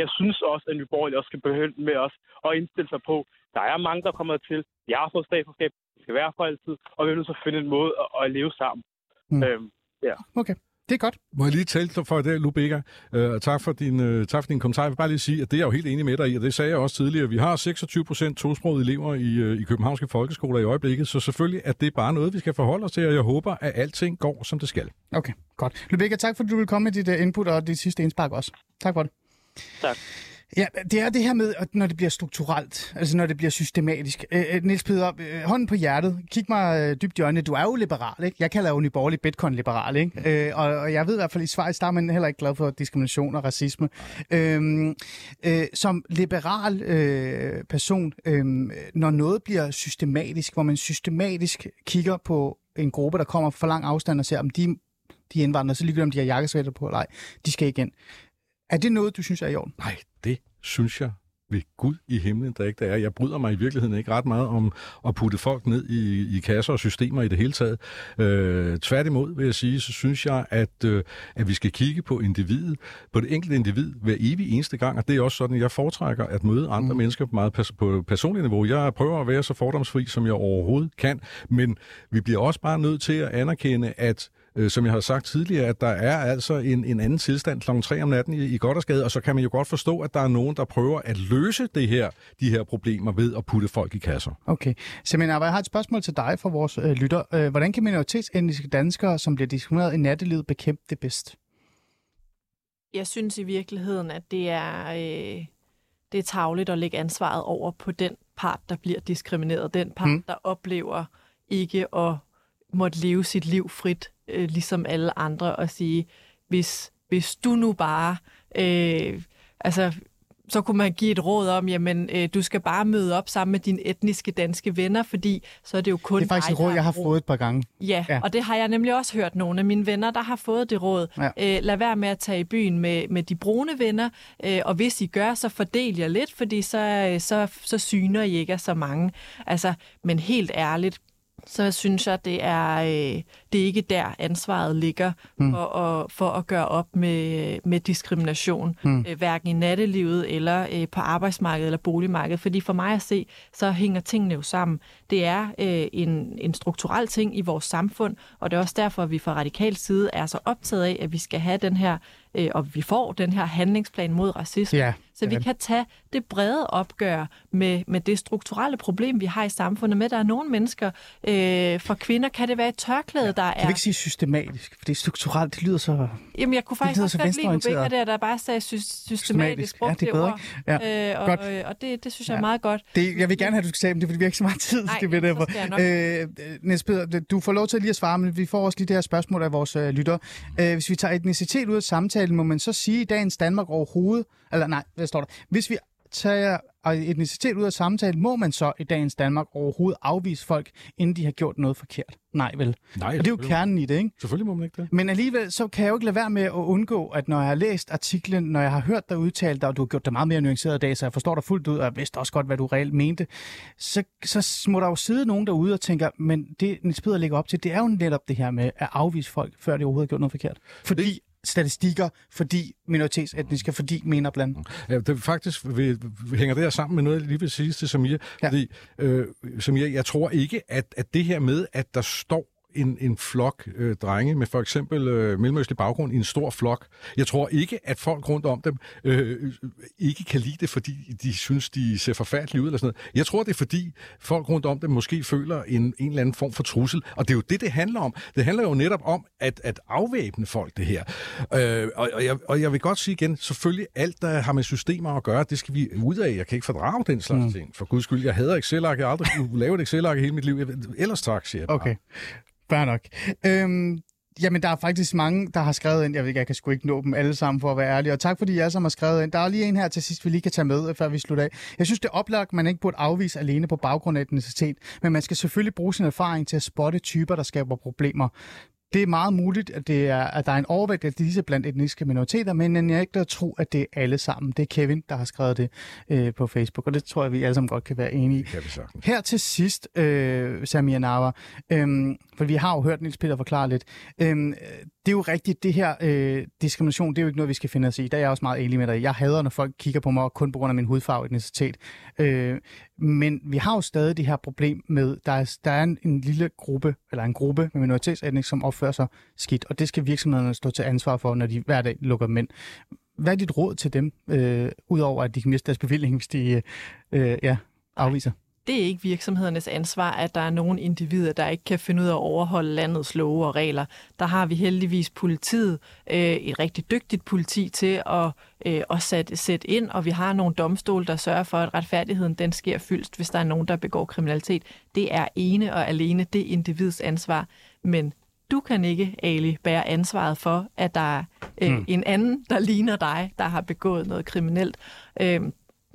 Jeg synes også, at vi borgerlige også skal begynde med os at indstille sig på, der er mange, der kommer til, vi har fået statsforskab, det skal være for altid, og vi er nødt til at finde en måde at, at leve sammen. Mm. Øhm, ja. Okay. Det er godt. Må jeg lige tale for det, Lubega? Uh, tak, for din, uh, tak for din kommentar. Jeg vil bare lige sige, at det er jeg jo helt enig med dig i, og det sagde jeg også tidligere. Vi har 26 procent tosprogede elever i, uh, i københavnske folkeskoler i øjeblikket, så selvfølgelig er det bare noget, vi skal forholde os til, og jeg håber, at alting går, som det skal. Okay, godt. Lubega, tak for, at du vil komme med dit uh, input og dit sidste indspark også. Tak for det. Tak. Ja, det er det her med, at når det bliver strukturelt, altså når det bliver systematisk. Øh, Niels Peder, øh, hånden på hjertet, kig mig øh, dybt i øjnene. Du er jo liberal, ikke? Jeg kalder jo nyborgerlig Bitcoin-liberal, ikke? Øh, og, og jeg ved i hvert fald, i Schweiz, der er man heller ikke glad for diskrimination og racisme. Øh, øh, som liberal øh, person, øh, når noget bliver systematisk, hvor man systematisk kigger på en gruppe, der kommer for lang afstand og ser, om de, de indvandrere, så ligegyldigt om de har jakkesvætter på eller ej, de skal igen. Er det noget, du synes er i orden? Nej, det synes jeg ved Gud i himlen, der ikke der er. Jeg bryder mig i virkeligheden ikke ret meget om at putte folk ned i, i kasser og systemer i det hele taget. Øh, tværtimod vil jeg sige, så synes jeg, at, øh, at vi skal kigge på individet, på det enkelte individ hver evig eneste gang, og det er også sådan, at jeg foretrækker at møde andre mm. mennesker på meget pers- på personligt niveau. Jeg prøver at være så fordomsfri, som jeg overhovedet kan, men vi bliver også bare nødt til at anerkende, at øh, som jeg har sagt tidligere, at der er altså en, en anden tilstand kl. 3 om natten i, i Goddersgade, og så kan man jo godt forstå, at der er nogen, der prøver at løse det her, de her problemer ved at putte folk i kasser. Okay. Seminar, jeg har et spørgsmål til dig fra vores øh, lytter. Øh, hvordan kan minoritetsetniske danskere, som bliver diskrimineret i nattelivet, bekæmpe det bedst? Jeg synes i virkeligheden, at det er, øh, det er tavligt at lægge ansvaret over på den part, der bliver diskrimineret. Den part, mm. der oplever ikke at måtte leve sit liv frit, øh, ligesom alle andre, og sige, hvis, hvis du nu bare... Øh, altså, så kunne man give et råd om, jamen, øh, du skal bare møde op sammen med dine etniske danske venner, fordi så er det jo kun Det er faktisk dig, et råd, jeg har fået et par gange. Ja, Ja. og det har jeg nemlig også hørt nogle af mine venner, der har fået det råd. Ja. Øh, lad være med at tage i byen med, med de brune venner, øh, og hvis I gør, så fordel jer lidt, fordi så, øh, så, så syner I ikke så mange. Altså, men helt ærligt, så synes jeg, det er, øh, det er ikke der ansvaret ligger Mm. for, at, for at gøre op med, med diskrimination, Mm. øh, hverken i nattelivet eller øh, på arbejdsmarkedet eller boligmarkedet. Fordi for mig at se, så hænger tingene jo sammen. Det er øh, en, en strukturel ting i vores samfund, og det er også derfor, at vi fra radikal side er så optaget af, at vi skal have den her, øh, og vi får den her handlingsplan mod racisme. Ja. Så vi kan tage det brede opgør med, med det strukturelle problem, vi har i samfundet med, at der er nogle mennesker, øh, for kvinder kan det være et tørklæde, ja. der Kan er... vi ikke sige systematisk? For det er strukturelt, det lyder så... Jamen, jeg kunne faktisk også så godt lide venstreorienteret. Rebecca der, der bare sagde sy- systematisk, Systematisk. Ja, det er bedre, ord. Ja. Øh, og, Godt. øh, og det, det synes jeg Ja. er meget godt. Det, jeg vil gerne have, at du skal sige, men det fordi vi har ikke så meget tid. Nej, det vil så derfor. Øh, Peder, du får lov til lige at svare, men vi får også lige det her spørgsmål af vores øh, lytter. Øh, hvis vi tager etnicitet ud af samtalen, må man så sige i dagens Danmark overhovedet, eller nej, står der? Hvis vi tager etnicitet ud af samtalen, må man så i dagens Danmark overhovedet afvise folk, inden de har gjort noget forkert? Nej, vel? Nej, Og det er jo kernen i det, ikke? Selvfølgelig må man ikke det. Men alligevel, så kan jeg jo ikke lade være med at undgå, at når jeg har læst artiklen, når jeg har hørt dig udtale dig, og du har gjort det meget mere nuanceret i dag, så jeg forstår dig fuldt ud, og jeg vidste også godt, hvad du reelt mente, så, så må der jo sidde nogen derude og tænker, men det Niels Peder lægger op til, det er jo netop det her med at afvise folk, før de overhovedet har gjort noget forkert. Fordi statistikker, fordi minoritetsetniske, fordi mener blandt. Ja, det er faktisk vi, vi hænger det her sammen med noget, jeg lige vil sige til Samir. Ja. Fordi, øh, Samir, jeg tror ikke, at, at det her med, at der står en, en flok øh, drenge med for eksempel øh, mellemøstlig baggrund i en stor flok. Jeg tror ikke, at folk rundt om dem øh, ikke kan lide det, fordi de synes, de ser forfærdelige ud eller sådan noget. Jeg tror, det er fordi folk rundt om dem måske føler en, en eller anden form for trussel. Og det er jo det, det handler om. Det handler jo netop om at, at afvæbne folk, det her. Øh, og, og, jeg, og jeg vil godt sige igen, selvfølgelig alt, der har med systemer at gøre, det skal vi ud af. Jeg kan ikke fordrage den slags mm. ting. For guds skyld, jeg hader Excel-ark. Jeg har aldrig kunne lave et Excel-ark i hele mit liv. Ellers tak, siger jeg bare. Okay, fair nok. Øhm, jamen, der er faktisk mange, der har skrevet ind. Jeg ved ikke, jeg kan sgu ikke nå dem alle sammen, for at være ærlig. Og tak, fordi I alle sammen har skrevet ind. Der er lige en her til sidst, vi lige kan tage med, øh, før vi slutter af. Jeg synes, det er oplagt, man ikke burde afvise alene på baggrund af etnicitet. Men man skal selvfølgelig bruge sin erfaring til at spotte typer, der skaber problemer. Det er meget muligt, at, det er, at der er en overvægt af disse blandt etniske minoriteter, men jeg ikke at tro, at det er alle sammen. Det er Kevin, der har skrevet det øh, på Facebook, og det tror jeg, vi alle sammen godt kan være enige i. Her til sidst, øh, Samia Nawa, øh, for vi har jo hørt Niels Peter forklare lidt. Øh, det er jo rigtigt, det her øh, diskrimination, det er jo ikke noget, vi skal finde os i. Der er jeg også meget enig med dig. Jeg hader, når folk kigger på mig kun på grund af min hudfarve og etnicitet. Øh, men vi har jo stadig det her problem med, der er, der er en, en lille gruppe, eller en gruppe med minoritetsetnik, som opfører sig skidt, og det skal virksomhederne stå til ansvar for, når de hver dag lukker mænd. Hvad er dit råd til dem, øh, udover at de kan miste deres bevilling, hvis de øh, øh ja, afviser? Det er ikke virksomhedernes ansvar, at der er nogle individer, der ikke kan finde ud af at overholde landets love og regler. Der har vi heldigvis politiet, øh, et rigtig dygtigt politi til at, øh, at sætte, sætte ind, og vi har nogle domstole, der sørger for, at retfærdigheden den sker fyldst, hvis der er nogen, der begår kriminalitet. Det er ene og alene det individs ansvar. Men du kan ikke, Ali, bære ansvaret for, at der er øh, Hmm. en anden, der ligner dig, der har begået noget kriminelt. Øh,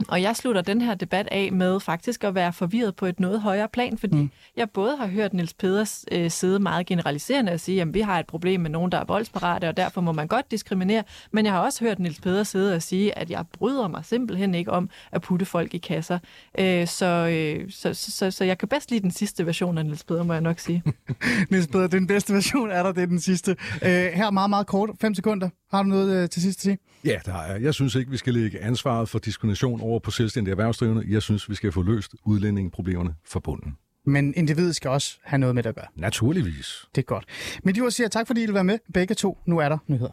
Og jeg slutter den her debat af med faktisk at være forvirret på et noget højere plan, fordi mm. jeg både har hørt Nils Peders øh, sidde meget generaliserende og sige, at vi har et problem med nogen, der er voldsparate, og derfor må man godt diskriminere. Men jeg har også hørt Nils Peder sidde og sige, at jeg bryder mig simpelthen ikke om at putte folk i kasser. Øh, så, øh, så, så, så, jeg kan bedst lide den sidste version af Nils Peder, må jeg nok sige. Niels Peder, den bedste version er der, det er den sidste. Øh, her meget, meget kort, fem sekunder. Har du noget øh, til sidst at sige? Ja, der er. Jeg synes ikke, vi skal lægge ansvaret for diskrimination over på selvstændige erhvervsdrivende. Jeg synes, vi skal få løst udlændingeproblemerne fra bunden. Men individet skal også have noget med det at gøre. Naturligvis. Det er godt. Men de ord siger tak, fordi I vil være med begge to. Nu er der nyheder.